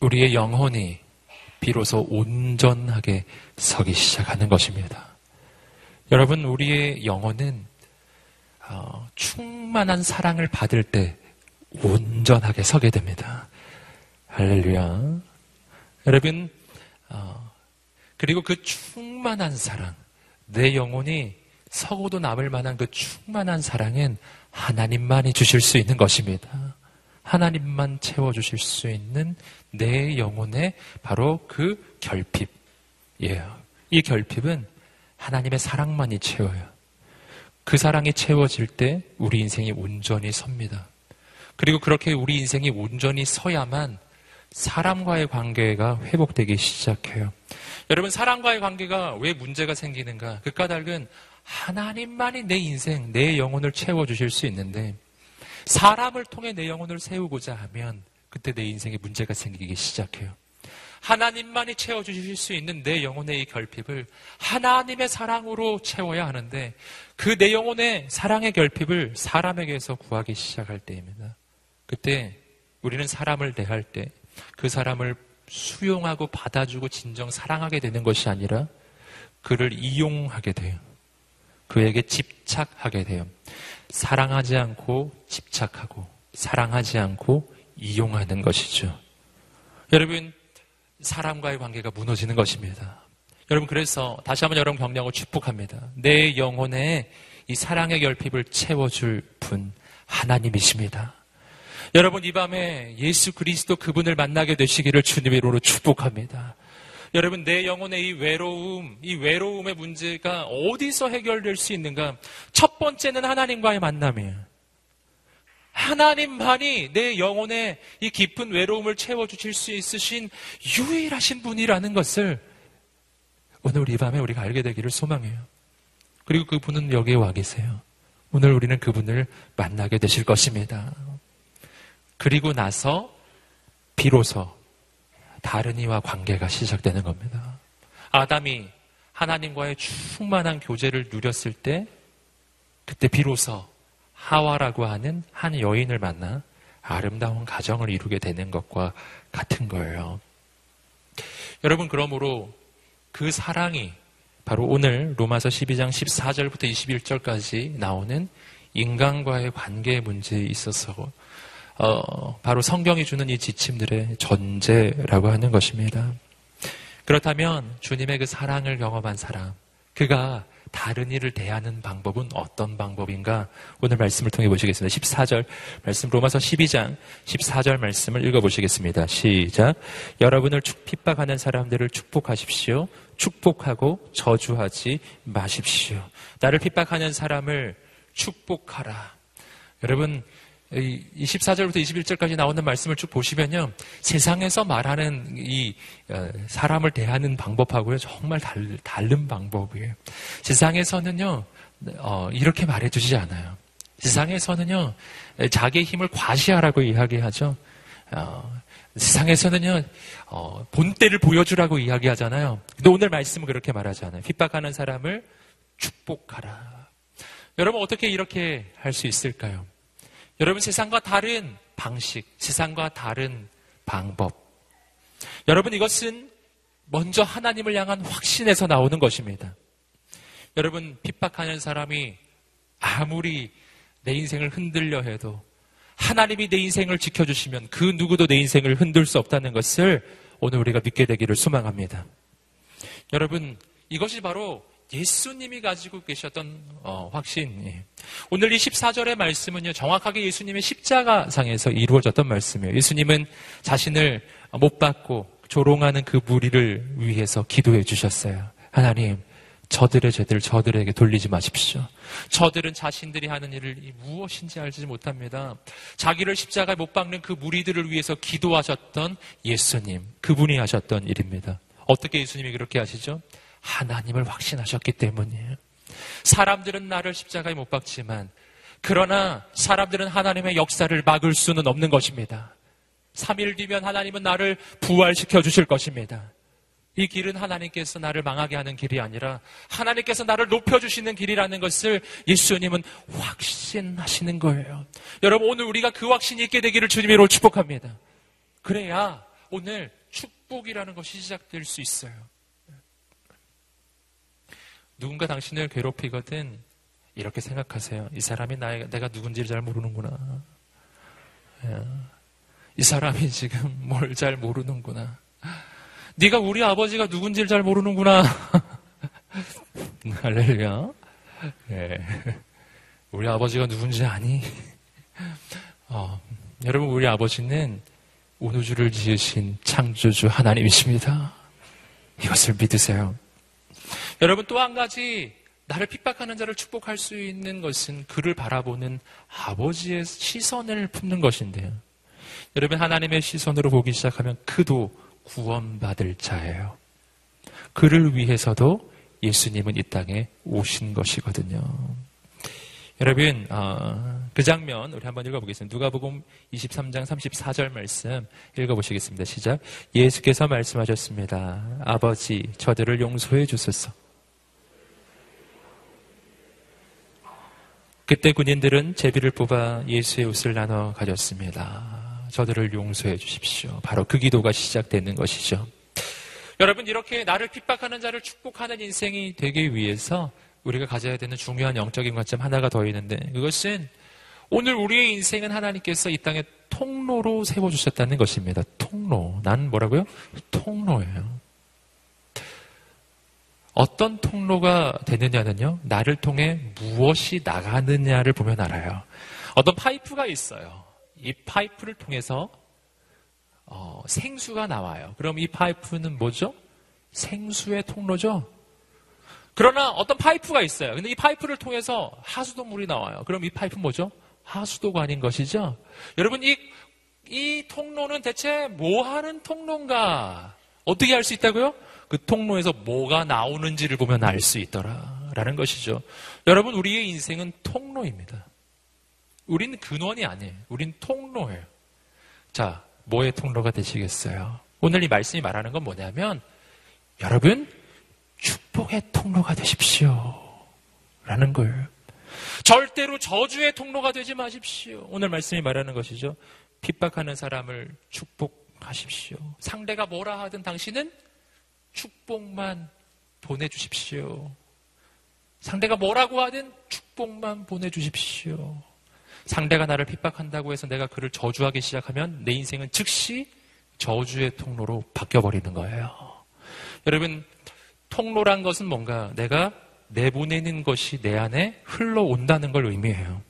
우리의 영혼이 비로소 온전하게 서기 시작하는 것입니다. 여러분, 우리의 영혼은 어, 충만한 사랑을 받을 때 온전하게 서게 됩니다. 할렐루야. 여러분, 어, 그리고 그 충만한 사랑, 내 영혼이 서고도 남을 만한 그 충만한 사랑은 하나님만이 주실 수 있는 것입니다. 하나님만 채워주실 수 있는 내 영혼의 바로 그 결핍이에요. 이 결핍은 하나님의 사랑만이 채워요. 그 사랑이 채워질 때 우리 인생이 온전히 섭니다. 그리고 그렇게 우리 인생이 온전히 서야만 사람과의 관계가 회복되기 시작해요. 여러분, 사람과의 관계가 왜 문제가 생기는가? 그 까닭은 하나님만이 내 인생, 내 영혼을 채워주실 수 있는데, 사람을 통해 내 영혼을 세우고자 하면, 그때 내 인생에 문제가 생기기 시작해요. 하나님만이 채워주실 수 있는 내 영혼의 이 결핍을 하나님의 사랑으로 채워야 하는데, 그 내 영혼의 사랑의 결핍을 사람에게서 구하기 시작할 때입니다. 그때 우리는 사람을 대할 때 그 사람을 수용하고 받아주고 진정 사랑하게 되는 것이 아니라 그를 이용하게 돼요. 그에게 집착하게 돼요. 사랑하지 않고 집착하고 사랑하지 않고 이용하는 것이죠. 여러분, 사람과의 관계가 무너지는 것입니다. 여러분, 그래서 다시 한번 여러분 격려하고 축복합니다. 내 영혼에 이 사랑의 결핍을 채워줄 분, 하나님이십니다. 여러분 이 밤에 예수 그리스도 그분을 만나게 되시기를 주님의 이름으로 축복합니다. 여러분 내 영혼의 이 외로움, 이 외로움의 문제가 어디서 해결될 수 있는가? 첫 번째는 하나님과의 만남이에요. 하나님만이 내 영혼의 이 깊은 외로움을 채워주실 수 있으신 유일하신 분이라는 것을 오늘 이 밤에 우리가 알게 되기를 소망해요. 그리고 그분은 여기에 와 계세요. 오늘 우리는 그분을 만나게 되실 것입니다. 그리고 나서 비로소 다른 이와 관계가 시작되는 겁니다. 아담이 하나님과의 충만한 교제를 누렸을 때 그때 비로소 하와라고 하는 한 여인을 만나 아름다운 가정을 이루게 되는 것과 같은 거예요. 여러분, 그러므로 그 사랑이 바로 오늘 로마서 12장 14절부터 21절까지 나오는 인간과의 관계 문제에 있어서 어, 바로 성경이 주는 이 지침들의 전제라고 하는 것입니다. 그렇다면 주님의 그 사랑을 경험한 사람, 그가 다른 일을 대하는 방법은 어떤 방법인가? 오늘 말씀을 통해 보시겠습니다. 14절 말씀 로마서 12장 14절 말씀을 읽어 보시겠습니다. 시작. 여러분을 핍박하는 사람들을 축복하십시오. 축복하고 저주하지 마십시오. 나를 핍박하는 사람을 축복하라. 여러분 이 24절부터 21절까지 나오는 말씀을 쭉 보시면요. 세상에서 말하는 이 어, 사람을 대하는 방법하고요. 정말 달, 다른 방법이에요. 세상에서는요. 어, 이렇게 말해 주지 않아요. 세상에서는요. 자기의 힘을 과시하라고 이야기하죠. 어, 세상에서는요. 어, 본때를 보여주라고 이야기하잖아요. 근데 오늘 말씀은 그렇게 말하잖아요. 핍박하는 사람을 축복하라. 여러분 어떻게 이렇게 할 수 있을까요? 여러분 세상과 다른 방식, 세상과 다른 방법. 여러분 이것은 먼저 하나님을 향한 확신에서 나오는 것입니다. 여러분 핍박하는 사람이 아무리 내 인생을 흔들려 해도 하나님이 내 인생을 지켜주시면 그 누구도 내 인생을 흔들 수 없다는 것을 오늘 우리가 믿게 되기를 소망합니다. 여러분 이것이 바로 예수님이 가지고 계셨던 어, 확신. 오늘 이 14절의 말씀은요, 정확하게 예수님의 십자가상에서 이루어졌던 말씀이에요. 예수님은 자신을 못 받고 조롱하는 그 무리를 위해서 기도해 주셨어요. 하나님, 저들의 죄들 저들에게 돌리지 마십시오. 저들은 자신들이 하는 일을 무엇인지 알지 못합니다. 자기를 십자가에 못 박는 그 무리들을 위해서 기도하셨던 예수님, 그분이 하셨던 일입니다. 어떻게 예수님이 그렇게 하시죠? 하나님을 확신하셨기 때문이에요. 사람들은 나를 십자가에 못 박지만 그러나 사람들은 하나님의 역사를 막을 수는 없는 것입니다. 3일 뒤면 하나님은 나를 부활시켜 주실 것입니다. 이 길은 하나님께서 나를 망하게 하는 길이 아니라 하나님께서 나를 높여주시는 길이라는 것을 예수님은 확신하시는 거예요. 여러분, 오늘 우리가 그 확신이 있게 되기를 주님으로 축복합니다. 그래야 오늘 축복이라는 것이 시작될 수 있어요. 누군가 당신을 괴롭히거든 이렇게 생각하세요. 이 사람이 나, 내가 누군지를 잘 모르는구나. 예. 이 사람이 (laughs) 지금 뭘 잘 모르는구나. 네가 우리 아버지가 누군지를 잘 모르는구나. (laughs) 할렐루야. 예. 우리 아버지가 누군지 아니? (laughs) 어, 여러분, 우리 아버지는 온 우주를 지으신 창조주 하나님이십니다. 이것을 믿으세요. 여러분 또 한 가지 나를 핍박하는 자를 축복할 수 있는 것은 그를 바라보는 아버지의 시선을 품는 것인데요. 여러분 하나님의 시선으로 보기 시작하면 그도 구원받을 자예요. 그를 위해서도 예수님은 이 땅에 오신 것이거든요. 여러분 어, 그 장면 우리 한번 읽어보겠습니다. 누가복음 23장 34절 말씀 읽어보시겠습니다. 시작. 예수께서 말씀하셨습니다. 아버지 저들을 용서해 주소서. 그때 군인들은 제비를 뽑아 예수의 옷을 나눠 가졌습니다. 저들을 용서해 주십시오. 바로 그 기도가 시작되는 것이죠. 여러분, 이렇게 나를 핍박하는 자를 축복하는 인생이 되기 위해서 우리가 가져야 되는 중요한 영적인 관점 하나가 더 있는데 그것은 오늘 우리의 인생은 하나님께서 이 땅에 통로로 세워주셨다는 것입니다. 통로. 난 뭐라고요? 통로예요. 어떤 통로가 되느냐는요, 나를 통해 무엇이 나가느냐를 보면 알아요. 어떤 파이프가 있어요. 이 파이프를 통해서 어, 생수가 나와요. 그럼 이 파이프는 뭐죠? 생수의 통로죠? 그러나 어떤 파이프가 있어요. 근데 이 파이프를 통해서 하수도 물이 나와요. 그럼 이 파이프는 뭐죠? 하수도가 아닌 것이죠? 여러분, 이, 이 통로는 대체 뭐 하는 통로인가? 어떻게 할수 있다고요? 그 통로에서 뭐가 나오는지를 보면 알 수 있더라. 라는 것이죠. 여러분, 우리의 인생은 통로입니다. 우린 근원이 아니에요. 우린 통로예요. 자, 뭐의 통로가 되시겠어요? 오늘 이 말씀이 말하는 건 뭐냐면, 여러분, 축복의 통로가 되십시오. 라는 거예요. 절대로 저주의 통로가 되지 마십시오. 오늘 말씀이 말하는 것이죠. 핍박하는 사람을 축복하십시오. 상대가 뭐라 하든 당신은 축복만 보내주십시오. 상대가 뭐라고 하든 축복만 보내주십시오. 상대가 나를 핍박한다고 해서 내가 그를 저주하기 시작하면 내 인생은 즉시 저주의 통로로 바뀌어버리는 거예요. 여러분, 통로란 것은 뭔가 내가 내보내는 것이 내 안에 흘러온다는 걸 의미해요.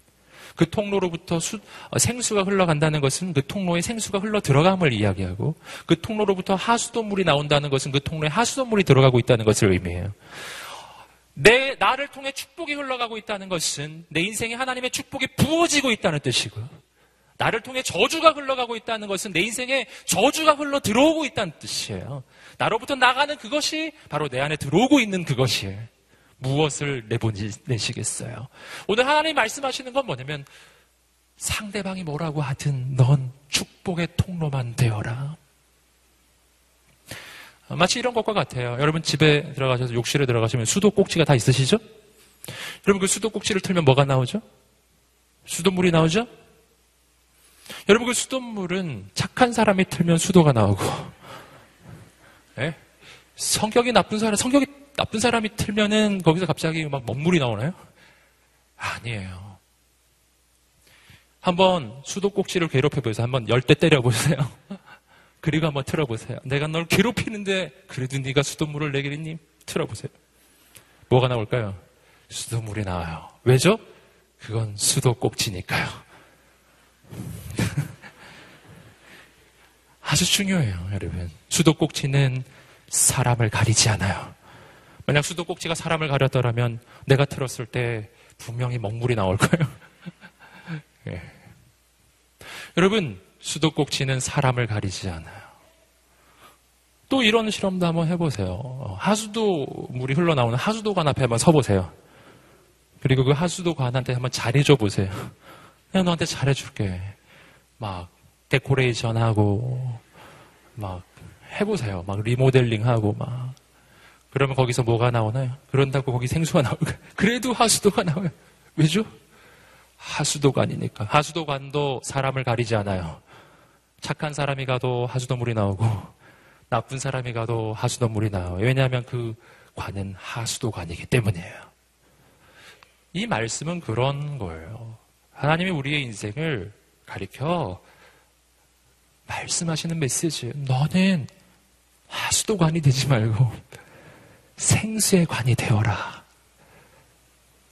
그 통로로부터 수, 어, 생수가 흘러간다는 것은 그 통로에 생수가 흘러 들어감을 이야기하고 그 통로로부터 하수도물이 나온다는 것은 그 통로에 하수도물이 들어가고 있다는 것을 의미해요. 내 나를 통해 축복이 흘러가고 있다는 것은 내 인생에 하나님의 축복이 부어지고 있다는 뜻이고요. 나를 통해 저주가 흘러가고 있다는 것은 내 인생에 저주가 흘러 들어오고 있다는 뜻이에요. 나로부터 나가는 그것이 바로 내 안에 들어오고 있는 그것이에요. 무엇을 내보내시겠어요? 오늘 하나님 말씀하시는 건 뭐냐면 상대방이 뭐라고 하든 넌 축복의 통로만 되어라. 마치 이런 것과 같아요. 여러분 집에 들어가셔서 욕실에 들어가시면 수도 꼭지가 다 있으시죠? 여러분 그 수도 꼭지를 틀면 뭐가 나오죠? 수돗물이 나오죠? 여러분 그 수돗물은 착한 사람이 틀면 수도가 나오고 네? 성격이 나쁜 사람, 성격이 나쁜 사람이 틀면은 거기서 갑자기 막 먹물이 나오나요? 아니에요. 한번 수도꼭지를 괴롭혀 보세요. 한번 열대 때려 보세요. (laughs) 그리고 한번 틀어보세요. 내가 널 괴롭히는데 그래도 네가 수돗물을 내기리니 틀어보세요. 뭐가 나올까요? 수돗물이 나와요. 왜죠? 그건 수도꼭지니까요. (laughs) 아주 중요해요, 여러분. 수도꼭지는 사람을 가리지 않아요. 만약 수도꼭지가 사람을 가렸더라면 내가 틀었을 때 분명히 먹물이 나올 거예요. (laughs) 예. 여러분, 수도꼭지는 사람을 가리지 않아요. 또 이런 실험도 한번 해보세요. 하수도 물이 흘러나오는 하수도관 앞에 한번 서보세요. 그리고 그 하수도관한테 한번 잘해줘 보세요. 내가 너한테 잘해줄게. 막 데코레이션하고 막 해보세요. 막 리모델링하고 막 그러면 거기서 뭐가 나오나요? 그런다고 거기 생수가 나오고 (laughs) 그래도 하수도가 나와요. 왜죠? 하수도관이니까. 하수도관도 사람을 가리지 않아요. 착한 사람이 가도 하수도물이 나오고 나쁜 사람이 가도 하수도물이 나와요. 왜냐하면 그 관은 하수도관이기 때문이에요. 이 말씀은 그런 거예요. 하나님이 우리의 인생을 가리켜 말씀하시는 메시지. 너는 하수도관이 되지 말고 생수의 관이 되어라.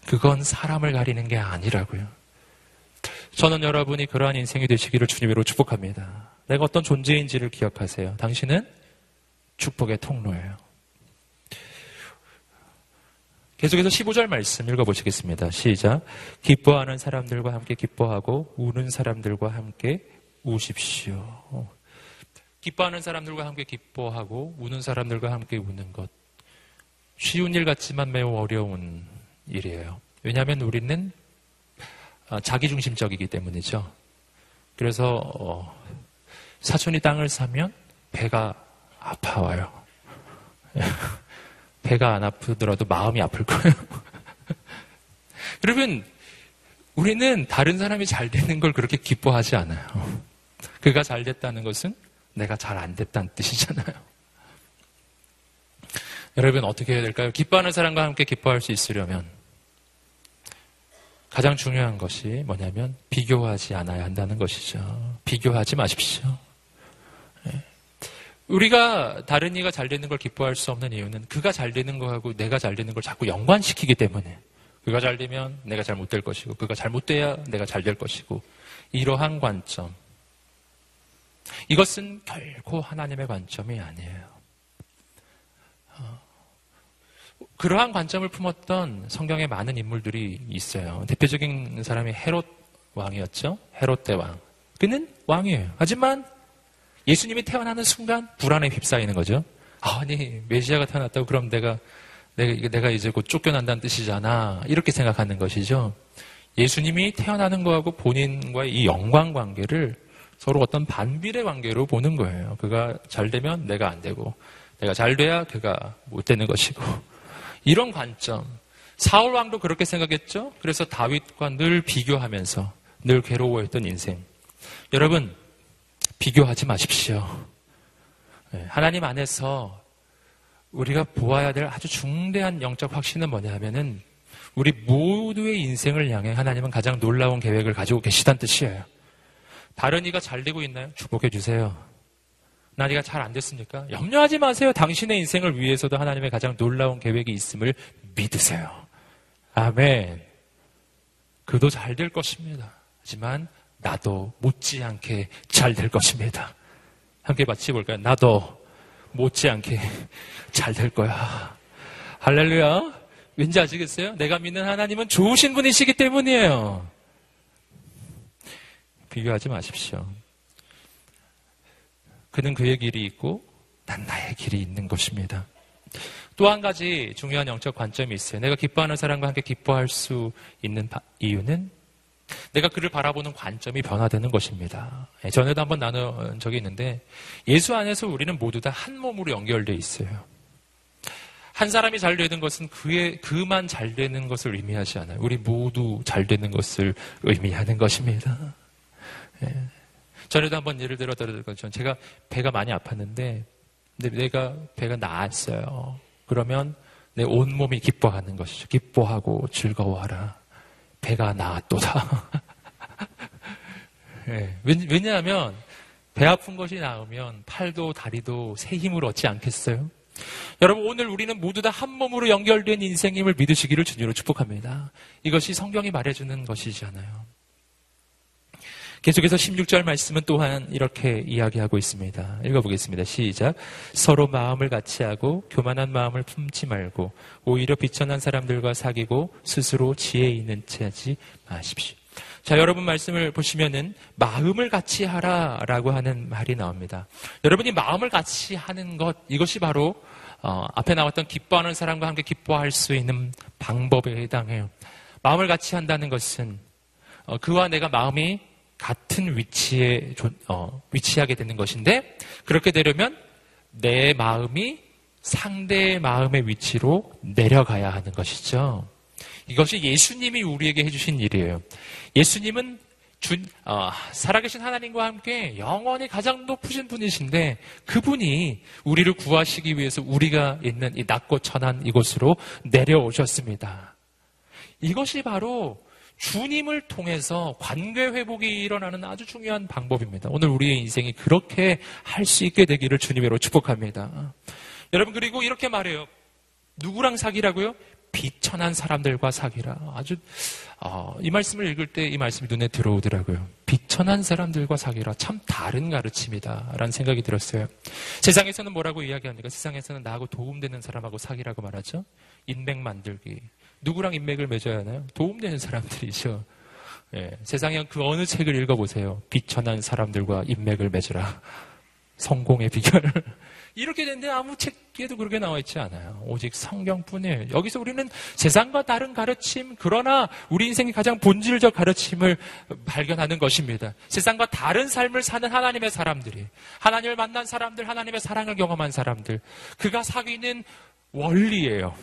그건 사람을 가리는 게 아니라고요. 저는 여러분이 그러한 인생이 되시기를 주님으로 축복합니다. 내가 어떤 존재인지를 기억하세요. 당신은 축복의 통로예요. 계속해서 15절 말씀 읽어보시겠습니다. 시작. 기뻐하는 사람들과 함께 기뻐하고 우는 사람들과 함께 우십시오. 기뻐하는 사람들과 함께 기뻐하고 우는 사람들과 함께 우는 것. 쉬운 일 같지만 매우 어려운 일이에요. 왜냐하면 우리는 아, 자기중심적이기 때문이죠. 그래서 어, 사촌이 땅을 사면 배가 아파와요. (laughs) 배가 안 아프더라도 마음이 아플 거예요. (laughs) 여러분, 우리는 다른 사람이 잘 되는 걸 그렇게 기뻐하지 않아요. 그가 잘 됐다는 것은 내가 잘 안 됐다는 뜻이잖아요. 여러분, 어떻게 해야 될까요? 기뻐하는 사람과 함께 기뻐할 수 있으려면 가장 중요한 것이 뭐냐면 비교하지 않아야 한다는 것이죠. 비교하지 마십시오. 우리가 다른 이가 잘 되는 걸 기뻐할 수 없는 이유는 그가 잘 되는 거하고 내가 잘 되는 걸 자꾸 연관시키기 때문에 그가 잘 되면 내가 잘 못 될 것이고 그가 잘 못 돼야 내가 잘 될 것이고 이러한 관점 이것은 결코 하나님의 관점이 아니에요. 어, 그러한 관점을 품었던 성경에 많은 인물들이 있어요. 대표적인 사람이 헤롯 왕이었죠. 헤롯 대왕. 그는 왕이에요. 하지만 예수님이 태어나는 순간 불안에 휩싸이는 거죠. 아니 메시아가 태어났다고 그럼 내가 내가, 내가 이제 곧 쫓겨난다는 뜻이잖아. 이렇게 생각하는 것이죠. 예수님이 태어나는 거하고 본인과의 이 영광 관계를 서로 어떤 반비례 관계로 보는 거예요. 그가 잘 되면 내가 안 되고, 내가 잘 돼야 그가 못 되는 것이고. 이런 관점. 사울 왕도 그렇게 생각했죠. 그래서 다윗과 늘 비교하면서 늘 괴로워했던 인생. 여러분 비교하지 마십시오. 예, 하나님 안에서 우리가 보아야 될 아주 중대한 영적 확신은 뭐냐 하면은 우리 모두의 인생을 향해 하나님은 가장 놀라운 계획을 가지고 계시다는 뜻이에요. 다른 이가 잘 되고 있나요? 축복해 주세요. 나 이가 잘 안 됐습니까? 염려하지 마세요. 당신의 인생을 위해서도 하나님의 가장 놀라운 계획이 있음을 믿으세요. 아멘. 그도 잘 될 것입니다. 하지만 나도 못지않게 잘 될 것입니다. 함께 마치 볼까요? 나도 못지않게 잘 될 거야. 할렐루야. 왠지 아시겠어요? 내가 믿는 하나님은 좋으신 분이시기 때문이에요. 비교하지 마십시오. 그는 그의 길이 있고 난 나의 길이 있는 것입니다. 또 한 가지 중요한 영적 관점이 있어요. 내가 기뻐하는 사람과 함께 기뻐할 수 있는 이유는 내가 그를 바라보는 관점이 변화되는 것입니다. 예, 전에도 한번 나눈 적이 있는데 예수 안에서 우리는 모두 다 한 몸으로 연결되어 있어요. 한 사람이 잘 되는 것은 그의 그만 잘 되는 것을 의미하지 않아요. 우리 모두 잘 되는 것을 의미하는 것입니다. 예. 전에도 한번 예를 들어 들었죠. 제가 배가 많이 아팠는데 근데 내가 배가 나았어요. 그러면 내 온몸이 기뻐하는 것이죠. 기뻐하고 즐거워하라. 배가 나았도다. (laughs) 네. 왜냐하면 배 아픈 것이 나으면 팔도 다리도 새 힘을 얻지 않겠어요? 여러분 오늘 우리는 모두 다 한 몸으로 연결된 인생임을 믿으시기를 주님으로 축복합니다. 이것이 성경이 말해주는 것이잖아요. 계속해서 16절 말씀은 또한 이렇게 이야기하고 있습니다. 읽어보겠습니다. 시작. 서로 마음을 같이 하고 교만한 마음을 품지 말고 오히려 비천한 사람들과 사귀고 스스로 지혜 있는 채 하지 마십시오. 자, 여러분 말씀을 보시면은 마음을 같이 하라라고 하는 말이 나옵니다. 여러분이 마음을 같이 하는 것 이것이 바로 어, 앞에 나왔던 기뻐하는 사람과 함께 기뻐할 수 있는 방법에 해당해요. 마음을 같이 한다는 것은 어, 그와 내가 마음이 같은 위치에 어, 위치하게 되는 것인데 그렇게 되려면 내 마음이 상대의 마음의 위치로 내려가야 하는 것이죠. 이것이 예수님이 우리에게 해주신 일이에요. 예수님은 주, 어, 살아계신 하나님과 함께 영원히 가장 높으신 분이신데 그분이 우리를 구하시기 위해서 우리가 있는 이 낮고 천한 이곳으로 내려오셨습니다. 이것이 바로 주님을 통해서 관계 회복이 일어나는 아주 중요한 방법입니다. 오늘 우리의 인생이 그렇게 할 수 있게 되기를 주님으로 축복합니다. 여러분 그리고 이렇게 말해요. 누구랑 사귀라고요? 비천한 사람들과 사귀라. 아주 어, 이 말씀을 읽을 때 이 말씀이 눈에 들어오더라고요. 비천한 사람들과 사귀라. 참 다른 가르침이다. 라는 생각이 들었어요. 세상에서는 뭐라고 이야기합니까? 세상에서는 나하고 도움되는 사람하고 사귀라고 말하죠. 인맥 만들기. 누구랑 인맥을 맺어야 하나요? 도움되는 사람들이죠. 예, 세상에 그 어느 책을 읽어보세요. 비천한 사람들과 인맥을 맺으라. 성공의 비결. (laughs) 이렇게 됐는데 아무 책에도 그렇게 나와 있지 않아요. 오직 성경뿐이에요. 여기서 우리는 세상과 다른 가르침, 그러나 우리 인생의 가장 본질적 가르침을 발견하는 것입니다. 세상과 다른 삶을 사는 하나님의 사람들이, 하나님을 만난 사람들, 하나님의 사랑을 경험한 사람들, 그가 사귀는 원리예요.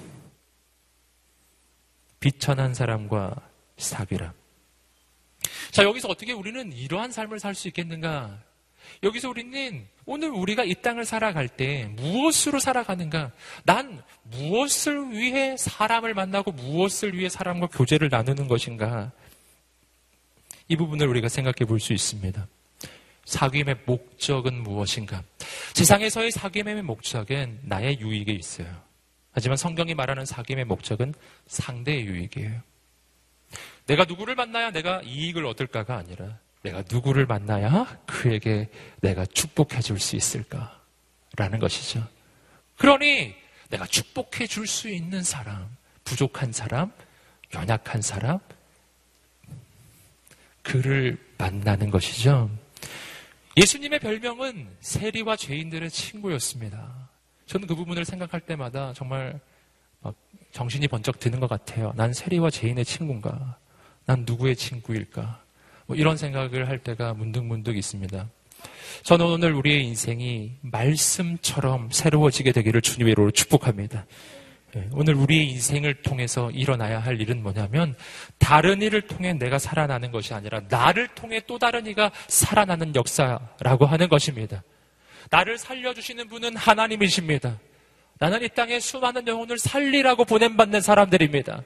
비천한 사람과 사귀라. 자, 여기서 어떻게 우리는 이러한 삶을 살 수 있겠는가? 여기서 우리는 오늘 우리가 이 땅을 살아갈 때 무엇으로 살아가는가? 난 무엇을 위해 사람을 만나고 무엇을 위해 사람과 교제를 나누는 것인가? 이 부분을 우리가 생각해 볼 수 있습니다. 사귐의 목적은 무엇인가? 세상에서의 사귐의 목적은 나의 유익에 있어요. 하지만 성경이 말하는 사귐의 목적은 상대의 유익이에요. 내가 누구를 만나야 내가 이익을 얻을까가 아니라 내가 누구를 만나야 그에게 내가 축복해 줄 수 있을까라는 것이죠. 그러니 내가 축복해 줄 수 있는 사람, 부족한 사람, 연약한 사람, 그를 만나는 것이죠. 예수님의 별명은 세리와 죄인들의 친구였습니다. 저는 그 부분을 생각할 때마다 정말 정신이 번쩍 드는 것 같아요. 난 세리와 죄인의 친구인가? 난 누구의 친구일까? 뭐 이런 생각을 할 때가 문득문득 있습니다. 저는 오늘 우리의 인생이 말씀처럼 새로워지게 되기를 주님의 이름으로 축복합니다. 예, 오늘 우리의 인생을 통해서 일어나야 할 일은 뭐냐면 다른 일을 통해 내가 살아나는 것이 아니라 나를 통해 또 다른 이가 살아나는 역사라고 하는 것입니다. 나를 살려주시는 분은 하나님이십니다. 나는 이 땅에 수많은 영혼을 살리라고 보냄받는 사람들입니다.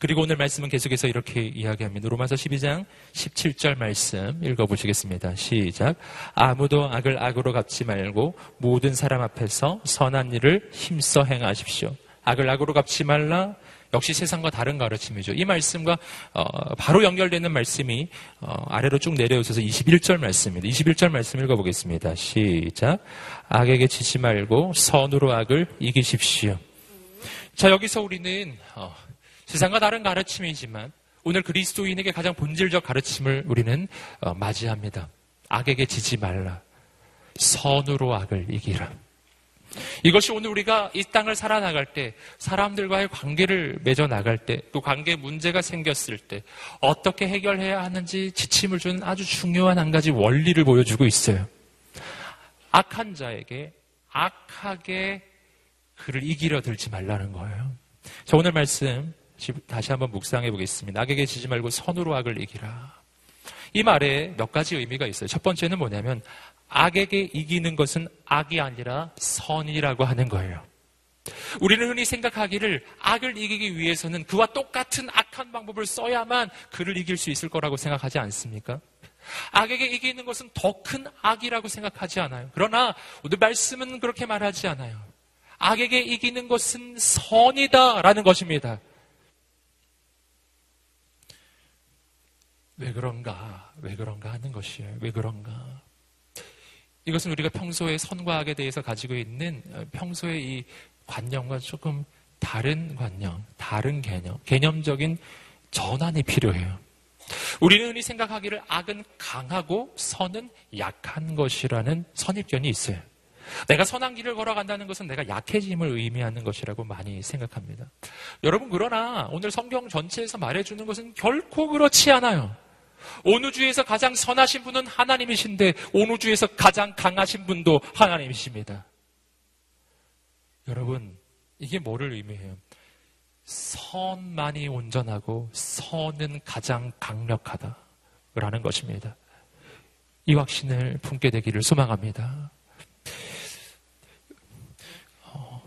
그리고 오늘 말씀은 계속해서 이렇게 이야기합니다. 로마서 12장 17절 말씀 읽어보시겠습니다. 시작. 아무도 악을 악으로 갚지 말고 모든 사람 앞에서 선한 일을 힘써 행하십시오. 악을 악으로 갚지 말라. 역시 세상과 다른 가르침이죠. 이 말씀과 어, 바로 연결되는 말씀이 어, 아래로 쭉 내려오셔서 21절 말씀입니다. 21절 말씀 읽어보겠습니다. 시작. 악에게 지지 말고 선으로 악을 이기십시오. 자 여기서 우리는 어, 세상과 다른 가르침이지만 오늘 그리스도인에게 가장 본질적 가르침을 우리는 어, 맞이합니다. 악에게 지지 말라. 선으로 악을 이기라. 이것이 오늘 우리가 이 땅을 살아나갈 때, 사람들과의 관계를 맺어 나갈 때, 또 관계에 문제가 생겼을 때, 어떻게 해결해야 하는지 지침을 주는 아주 중요한 한 가지 원리를 보여주고 있어요. 악한 자에게 악하게 그를 이기려 들지 말라는 거예요. 자, 오늘 말씀 다시 한번 묵상해 보겠습니다. 악에게 지지 말고 선으로 악을 이기라. 이 말에 몇 가지 의미가 있어요. 첫 번째는 뭐냐면 악에게 이기는 것은 악이 아니라 선이라고 하는 거예요. 우리는 흔히 생각하기를 악을 이기기 위해서는 그와 똑같은 악한 방법을 써야만 그를 이길 수 있을 거라고 생각하지 않습니까? 악에게 이기는 것은 더 큰 악이라고 생각하지 않아요. 그러나 오늘 말씀은 그렇게 말하지 않아요. 악에게 이기는 것은 선이다라는 것입니다. 왜 그런가? 왜 그런가 하는 것이에요. 왜 그런가? 이것은 우리가 평소에 선과 악에 대해서 가지고 있는 어, 평소의 이 관념과 조금 다른 관념, 다른 개념, 개념적인 전환이 필요해요. 우리는 흔히 생각하기를 악은 강하고 선은 약한 것이라는 선입견이 있어요. 내가 선한 길을 걸어간다는 것은 내가 약해짐을 의미하는 것이라고 많이 생각합니다. 여러분, 그러나 오늘 성경 전체에서 말해주는 것은 결코 그렇지 않아요. 온 우주에서 가장 선하신 분은 하나님이신데 온 우주에서 가장 강하신 분도 하나님이십니다. 여러분, 이게 뭐를 의미해요? 선만이 온전하고 선은 가장 강력하다. 라는 것입니다. 이 확신을 품게 되기를 소망합니다. 어,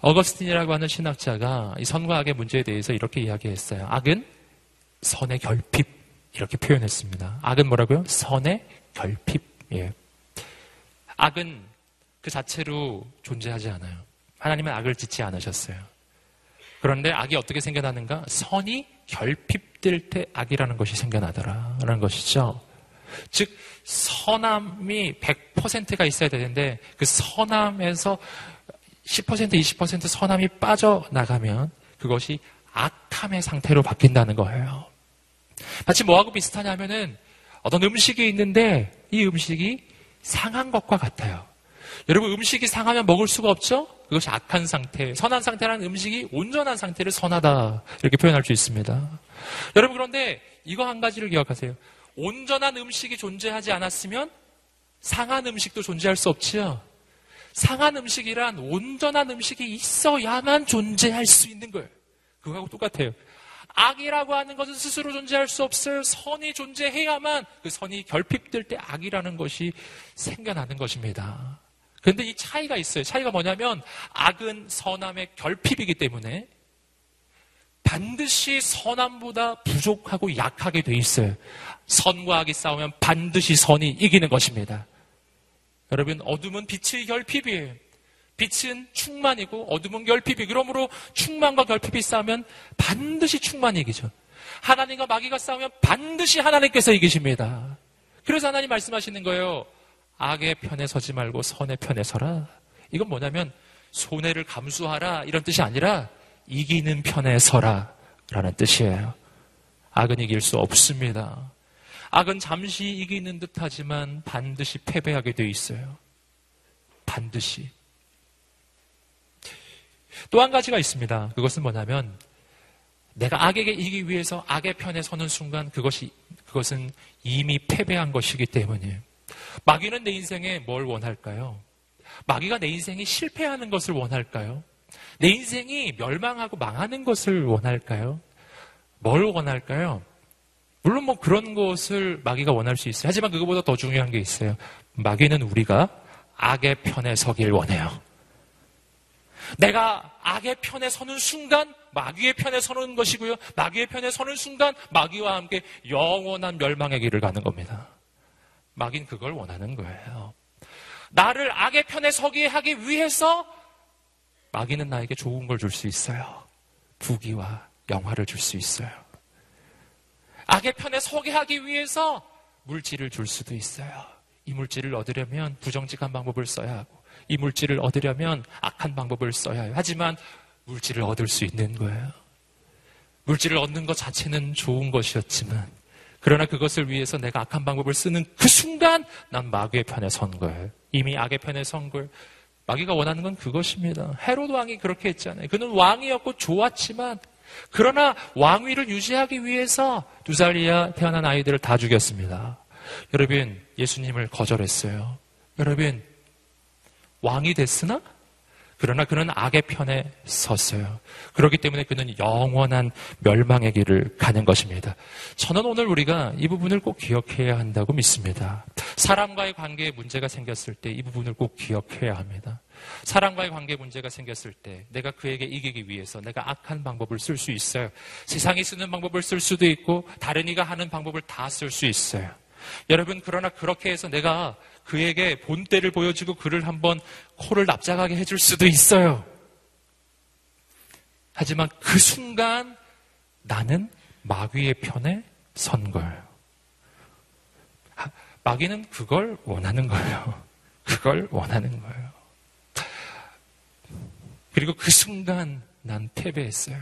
어거스틴이라고 하는 신학자가 이 선과 악의 문제에 대해서 이렇게 이야기했어요. 악은 선의 결핍, 이렇게 표현했습니다. 악은 뭐라고요? 선의 결핍이에요. 악은 그 자체로 존재하지 않아요. 하나님은 악을 짓지 않으셨어요. 그런데 악이 어떻게 생겨나는가? 선이 결핍될 때 악이라는 것이 생겨나더라라는 것이죠. 즉 선함이 100%가 있어야 되는데 그 선함에서 10% 20% 선함이 빠져나가면 그것이 악함의 상태로 바뀐다는 거예요. 마치 뭐하고 비슷하냐면은 어떤 음식이 있는데 이 음식이 상한 것과 같아요. 여러분 음식이 상하면 먹을 수가 없죠? 그것이 악한 상태, 선한 상태라는 음식이 온전한 상태를 선하다 이렇게 표현할 수 있습니다. 여러분 그런데 이거 한 가지를 기억하세요. 온전한 음식이 존재하지 않았으면 상한 음식도 존재할 수 없지요. 상한 음식이란 온전한 음식이 있어야만 존재할 수 있는 거예요. 그거하고 똑같아요. 악이라고 하는 것은 스스로 존재할 수 없어요. 선이 존재해야만 그 선이 결핍될 때 악이라는 것이 생겨나는 것입니다. 그런데 이 차이가 있어요. 차이가 뭐냐면 악은 선함의 결핍이기 때문에 반드시 선함보다 부족하고 약하게 돼 있어요. 선과 악이 싸우면 반드시 선이 이기는 것입니다. 여러분, 어둠은 빛의 결핍이에요. 빛은 충만이고 어둠은 결핍이. 그러므로 충만과 결핍이 싸우면 반드시 충만이 이기죠. 하나님과 마귀가 싸우면 반드시 하나님께서 이기십니다. 그래서 하나님 말씀하시는 거예요. 악의 편에 서지 말고 선의 편에 서라. 이건 뭐냐면 손해를 감수하라 이런 뜻이 아니라 이기는 편에 서라 라는 뜻이에요. 악은 이길 수 없습니다. 악은 잠시 이기는 듯 하지만 반드시 패배하게 돼 있어요. 반드시. 또 한 가지가 있습니다. 그것은 뭐냐면 내가 악에게 이기기 위해서 악의 편에 서는 순간 그것이 그것은 이미 패배한 것이기 때문에 마귀는 내 인생에 뭘 원할까요? 마귀가 내 인생이 실패하는 것을 원할까요? 내 인생이 멸망하고 망하는 것을 원할까요? 뭘 원할까요? 물론 뭐 그런 것을 마귀가 원할 수 있어요. 하지만 그것보다 더 중요한 게 있어요. 마귀는 우리가 악의 편에 서길 원해요. 내가 악의 편에 서는 순간 마귀의 편에 서는 것이고요. 마귀의 편에 서는 순간 마귀와 함께 영원한 멸망의 길을 가는 겁니다. 마귀는 그걸 원하는 거예요. 나를 악의 편에 서게 하기 위해서 마귀는 나에게 좋은 걸 줄 수 있어요. 부귀와 영화를 줄 수 있어요. 악의 편에 서게 하기 위해서 물질을 줄 수도 있어요. 이 물질을 얻으려면 부정직한 방법을 써야 하고 이 물질을 얻으려면 악한 방법을 써야 해요. 하지만 물질을 얻을 수 있는 거예요. 물질을 얻는 것 자체는 좋은 것이었지만 그러나 그것을 위해서 내가 악한 방법을 쓰는 그 순간 난 마귀의 편에 선 거예요. 이미 악의 편에 선 걸. 마귀가 원하는 건 그것입니다. 헤로드 왕이 그렇게 했잖아요. 그는 왕이었고 좋았지만 그러나 왕위를 유지하기 위해서 두 살이야 태어난 아이들을 다 죽였습니다. 여러분 예수님을 거절했어요. 여러분 왕이 됐으나 그러나 그는 악의 편에 섰어요. 그렇기 때문에 그는 영원한 멸망의 길을 가는 것입니다. 저는 오늘 우리가 이 부분을 꼭 기억해야 한다고 믿습니다. 사람과의 관계에 문제가 생겼을 때 이 부분을 꼭 기억해야 합니다. 사람과의 관계에 문제가 생겼을 때 내가 그에게 이기기 위해서 내가 악한 방법을 쓸 수 있어요. 세상이 쓰는 방법을 쓸 수도 있고 다른 이가 하는 방법을 다 쓸 수 있어요. 여러분 그러나 그렇게 해서 내가 그에게 본때를 보여주고 그를 한번 코를 납작하게 해줄 수도 있어요. 하지만 그 순간 나는 마귀의 편에 선 거예요. 마귀는 그걸 원하는 거예요. 그걸 원하는 거예요. 그리고 그 순간 난 패배했어요.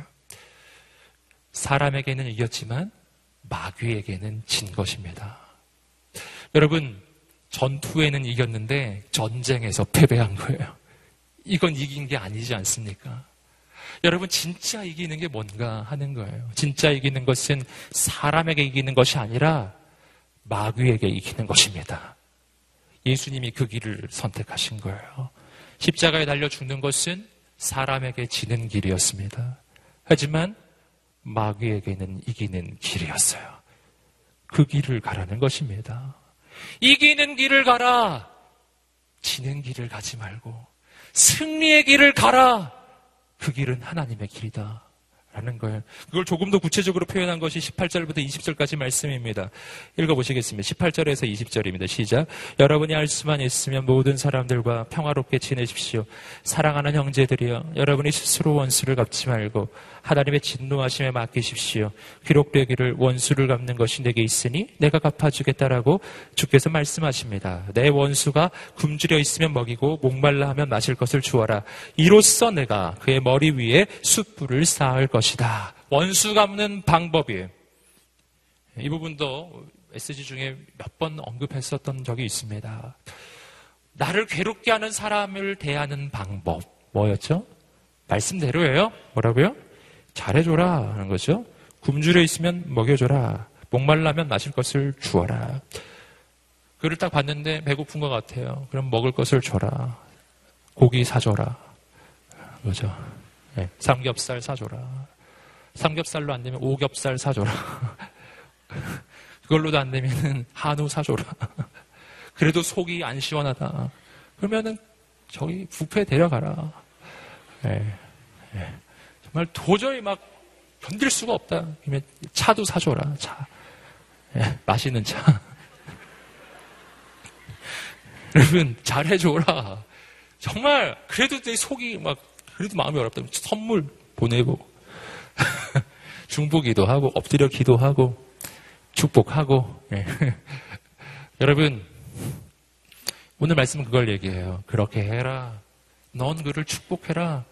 사람에게는 이겼지만 마귀에게는 진 것입니다. 여러분, 전투에는 이겼는데 전쟁에서 패배한 거예요. 이건 이긴 게 아니지 않습니까? 여러분, 진짜 이기는 게 뭔가 하는 거예요. 진짜 이기는 것은 사람에게 이기는 것이 아니라 마귀에게 이기는 것입니다. 예수님이 그 길을 선택하신 거예요. 십자가에 달려 죽는 것은 사람에게 지는 길이었습니다. 하지만 마귀에게는 이기는 길이었어요. 그 길을 가라는 것입니다. 이기는 길을 가라. 지는 길을 가지 말고 승리의 길을 가라. 그 길은 하나님의 길이다. 라는 거예요. 그걸 조금 더 구체적으로 표현한 것이 18절부터 20절까지 말씀입니다. 읽어보시겠습니다. 18절에서 20절입니다. 시작. 여러분이 알 수만 있으면 모든 사람들과 평화롭게 지내십시오. 사랑하는 형제들이여, 여러분이 스스로 원수를 갚지 말고 하나님의 진노하심에 맡기십시오. 기록되기를 원수를 갚는 것이 내게 있으니 내가 갚아주겠다라고 주께서 말씀하십니다. 내 원수가 굶주려 있으면 먹이고 목말라 하면 마실 것을 주어라. 이로써 내가 그의 머리 위에 숯불을 쌓을 것이다. 원수 갚는 방법이에요. 이 부분도 메시지 중에 몇 번 언급했었던 적이 있습니다. 나를 괴롭게 하는 사람을 대하는 방법. 뭐였죠? 말씀대로예요. 뭐라고요? 잘해줘라 하는 거죠. 굶주려 있으면 먹여줘라. 목말라면 마실 것을 주어라. 그를 딱 봤는데 배고픈 것 같아요. 그럼 먹을 것을 줘라. 고기 사줘라. 그죠. 네. 삼겹살 사줘라. 삼겹살로 안 되면 오겹살 사줘라. (laughs) 그걸로도 안 되면은 한우 사줘라. (laughs) 그래도 속이 안 시원하다. 그러면은 저기 부페 데려가라. 네. 네. 정말 도저히 막 견딜 수가 없다. 그러면 차도 사줘라. 차. 네. 맛있는 차. (laughs) 여러분 잘해줘라. 정말 그래도 내 속이 막 그래도 마음이 어렵다. 선물 보내고 (laughs) 중보기도 하고 엎드려 기도하고 축복하고 네. (laughs) 여러분 오늘 말씀은 그걸 얘기해요. 그렇게 해라. 넌 그를 축복해라.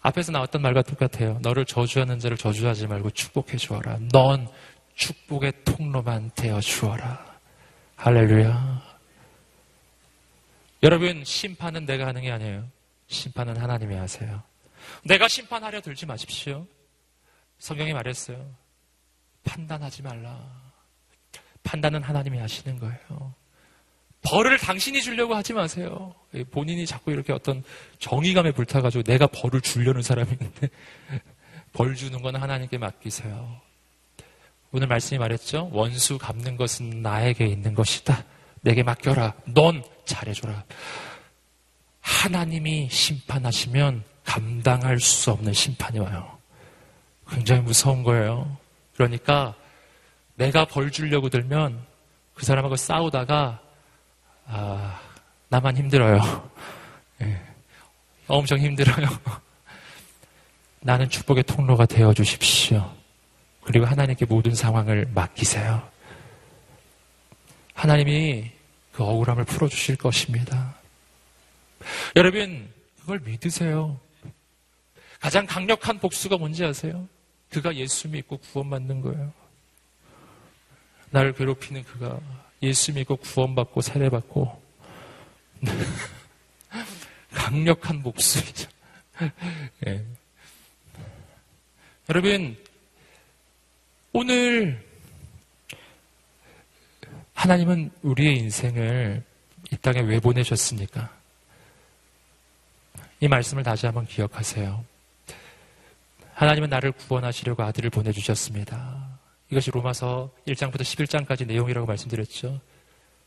앞에서 나왔던 말과 똑같아요. 너를 저주하는 자를 저주하지 말고 축복해 주어라. 넌 축복의 통로만 되어 주어라. 할렐루야. 여러분, 심판은 내가 하는 게 아니에요. 심판은 하나님이 하세요. 내가 심판하려 들지 마십시오. 성경이 말했어요. 판단하지 말라. 판단은 하나님이 하시는 거예요. 벌을 당신이 주려고 하지 마세요. 본인이 자꾸 이렇게 어떤 정의감에 불타가지고 내가 벌을 주려는 사람이 있는데 (laughs) 벌 주는 건 하나님께 맡기세요. 오늘 말씀이 말했죠. 원수 갚는 것은 나에게 있는 것이다. 내게 맡겨라. 넌 잘해줘라. 하나님이 심판하시면 감당할 수 없는 심판이 와요. 굉장히 무서운 거예요. 그러니까 내가 벌 주려고 들면 그 사람하고 싸우다가 아, 나만 힘들어요. 네. (laughs) 엄청 힘들어요. (laughs) 나는 축복의 통로가 되어 주십시오. 그리고 하나님께 모든 상황을 맡기세요. 하나님이 그 억울함을 풀어 주실 것입니다. 여러분, 그걸 믿으세요. 가장 강력한 복수가 뭔지 아세요? 그가 예수 믿고 구원받는 거예요. 나를 괴롭히는 그가 예수 믿고 구원받고 세례받고 (laughs) 강력한 복수이죠. 네. (laughs) 여러분 오늘 하나님은 우리의 인생을 이 땅에 왜 보내셨습니까? 이 말씀을 다시 한번 기억하세요. 하나님은 나를 구원하시려고 아들을 보내주셨습니다. 이것이 로마서 1장부터 11장까지 내용이라고 말씀드렸죠.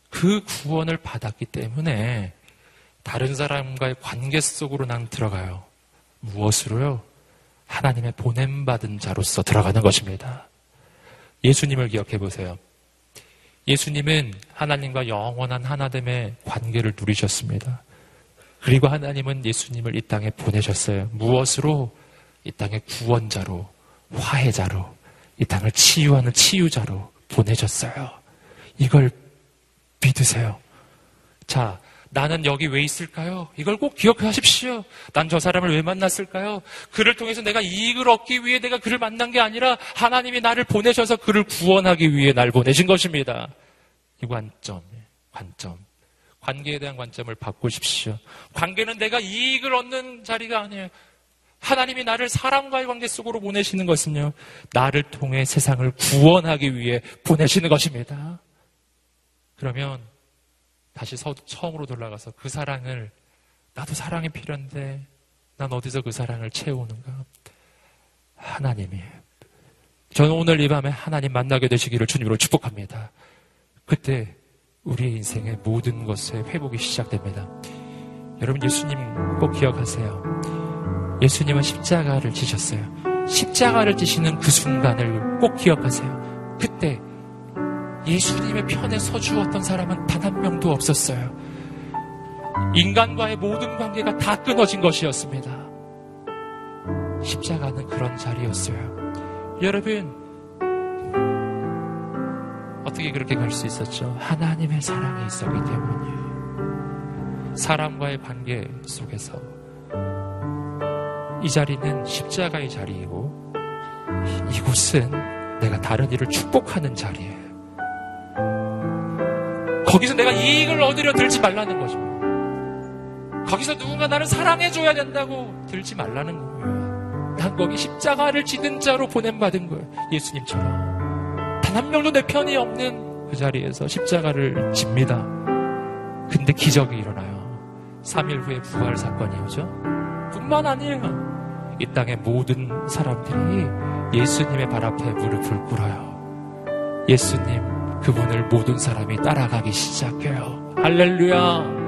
그 구원을 받았기 때문에 다른 사람과의 관계 속으로 난 들어가요. 무엇으로요? 하나님의 보냄받은 자로서 들어가는 것입니다. 예수님을 기억해 보세요. 예수님은 하나님과 영원한 하나됨의 관계를 누리셨습니다. 그리고 하나님은 예수님을 이 땅에 보내셨어요. 무엇으로? 이 땅의 구원자로, 화해자로, 이 땅을 치유하는 치유자로 보내셨어요. 이걸 믿으세요. 자, 나는 여기 왜 있을까요? 이걸 꼭 기억하십시오. 난 저 사람을 왜 만났을까요? 그를 통해서 내가 이익을 얻기 위해 내가 그를 만난 게 아니라 하나님이 나를 보내셔서 그를 구원하기 위해 날 보내신 것입니다. 이 관점, 관점. 관계에 대한 관점을 바꾸십시오. 관계는 내가 이익을 얻는 자리가 아니에요. 하나님이 나를 사람과의 관계 속으로 보내시는 것은요, 나를 통해 세상을 구원하기 위해 보내시는 것입니다. 그러면 다시 서, 처음으로 돌아가서 그 사랑을, 나도 사랑이 필요한데, 난 어디서 그 사랑을 채우는가? 하나님이. 저는 오늘 이 밤에 하나님 만나게 되시기를 주님으로 축복합니다. 그때 우리의 인생의 모든 것의 회복이 시작됩니다. 여러분 예수님 꼭 기억하세요. 예수님은 십자가를 지셨어요. 십자가를 지시는 그 순간을 꼭 기억하세요. 그때 예수님의 편에 서주었던 사람은 단 한 명도 없었어요. 인간과의 모든 관계가 다 끊어진 것이었습니다. 십자가는 그런 자리였어요. 여러분, 어떻게 그렇게 갈 수 있었죠? 하나님의 사랑이 있었기 때문이에요. 사람과의 관계 속에서 이 자리는 십자가의 자리이고 이곳은 내가 다른 일을 축복하는 자리예요. 거기서 내가 이익을 얻으려 들지 말라는 거죠. 거기서 누군가 나를 사랑해줘야 된다고 들지 말라는 거예요. 난 거기 십자가를 지는 자로 보냄받은 거예요. 예수님처럼. 단 한 명도 내 편이 없는 그 자리에서 십자가를 집니다. 근데 기적이 일어나요. 3일 후에 부활 사건이 오죠. 뿐만 아니에요. 이 땅의 모든 사람들이 예수님의 발 앞에 무릎을 꿇어요. 예수님, 그분을 모든 사람이 따라가기 시작해요. 할렐루야!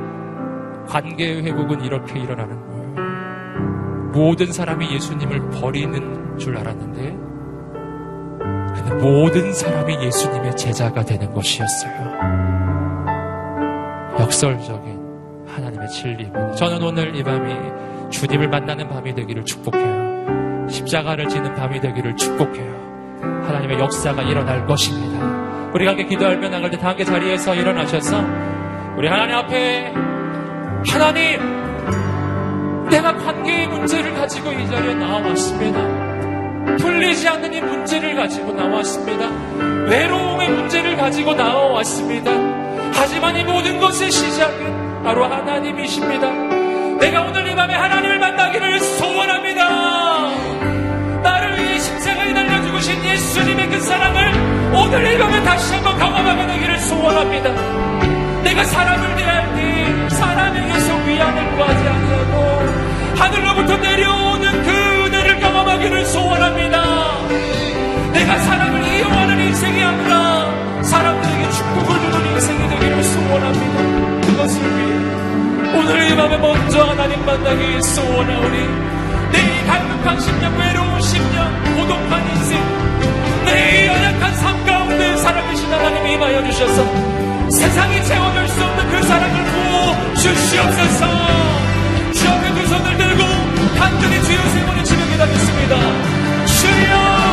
관계의 회복은 이렇게 일어나는 거예요. 모든 사람이 예수님을 버리는 줄 알았는데, 근데 모든 사람이 예수님의 제자가 되는 것이었어요. 역설적인 하나님의 진리입니다. 저는 오늘 이 밤이 주님을 만나는 밤이 되기를 축복해요. 십자가를 지는 밤이 되기를 축복해요. 하나님의 역사가 일어날 것입니다. 우리가 함께 기도하며 나갈 때 함께 자리에서 일어나셔서 우리 하나님 앞에 하나님 내가 관계의 문제를 가지고 이 자리에 나와왔습니다. 풀리지 않는 이 문제를 가지고 나왔습니다. 외로움의 문제를 가지고 나와왔습니다. 하지만 이 모든 것의 시작은 바로 하나님이십니다. 내가 오늘 이 밤에 하나님을 만나기를 소원합니다. 나를 위해 십자가에 날려 죽으신 예수님의 그 사랑을 오늘 이 밤에 다시 한번 경험하게 되기를 소원합니다. 내 내가 사람을 대할 때 사람에게서 위안을 구하지 아니하고 하늘로부터 내려오는 그 은혜를 경험하기를 소원합니다. 내가 사람을 이용하는 인생이 아니라 사람들에게 축복을 주는 인생이 되기를 소원합니다. 오늘 이 밤에 먼저 하나님 만나기 소원하오니 내 갈급한 심령, 외로운 심령, 고독한 인생, 내 연약한 삶 가운데 살아계신 하나님이 임하여 주셔서 세상이 채워줄 수 없는 그 사랑을 부어 주시옵소서. 주 앞에 두 손을 들고 간절히 주여 세 번의 지명 기다렸습니다. 주여 주여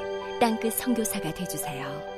땅끝 선교사가 되주세요.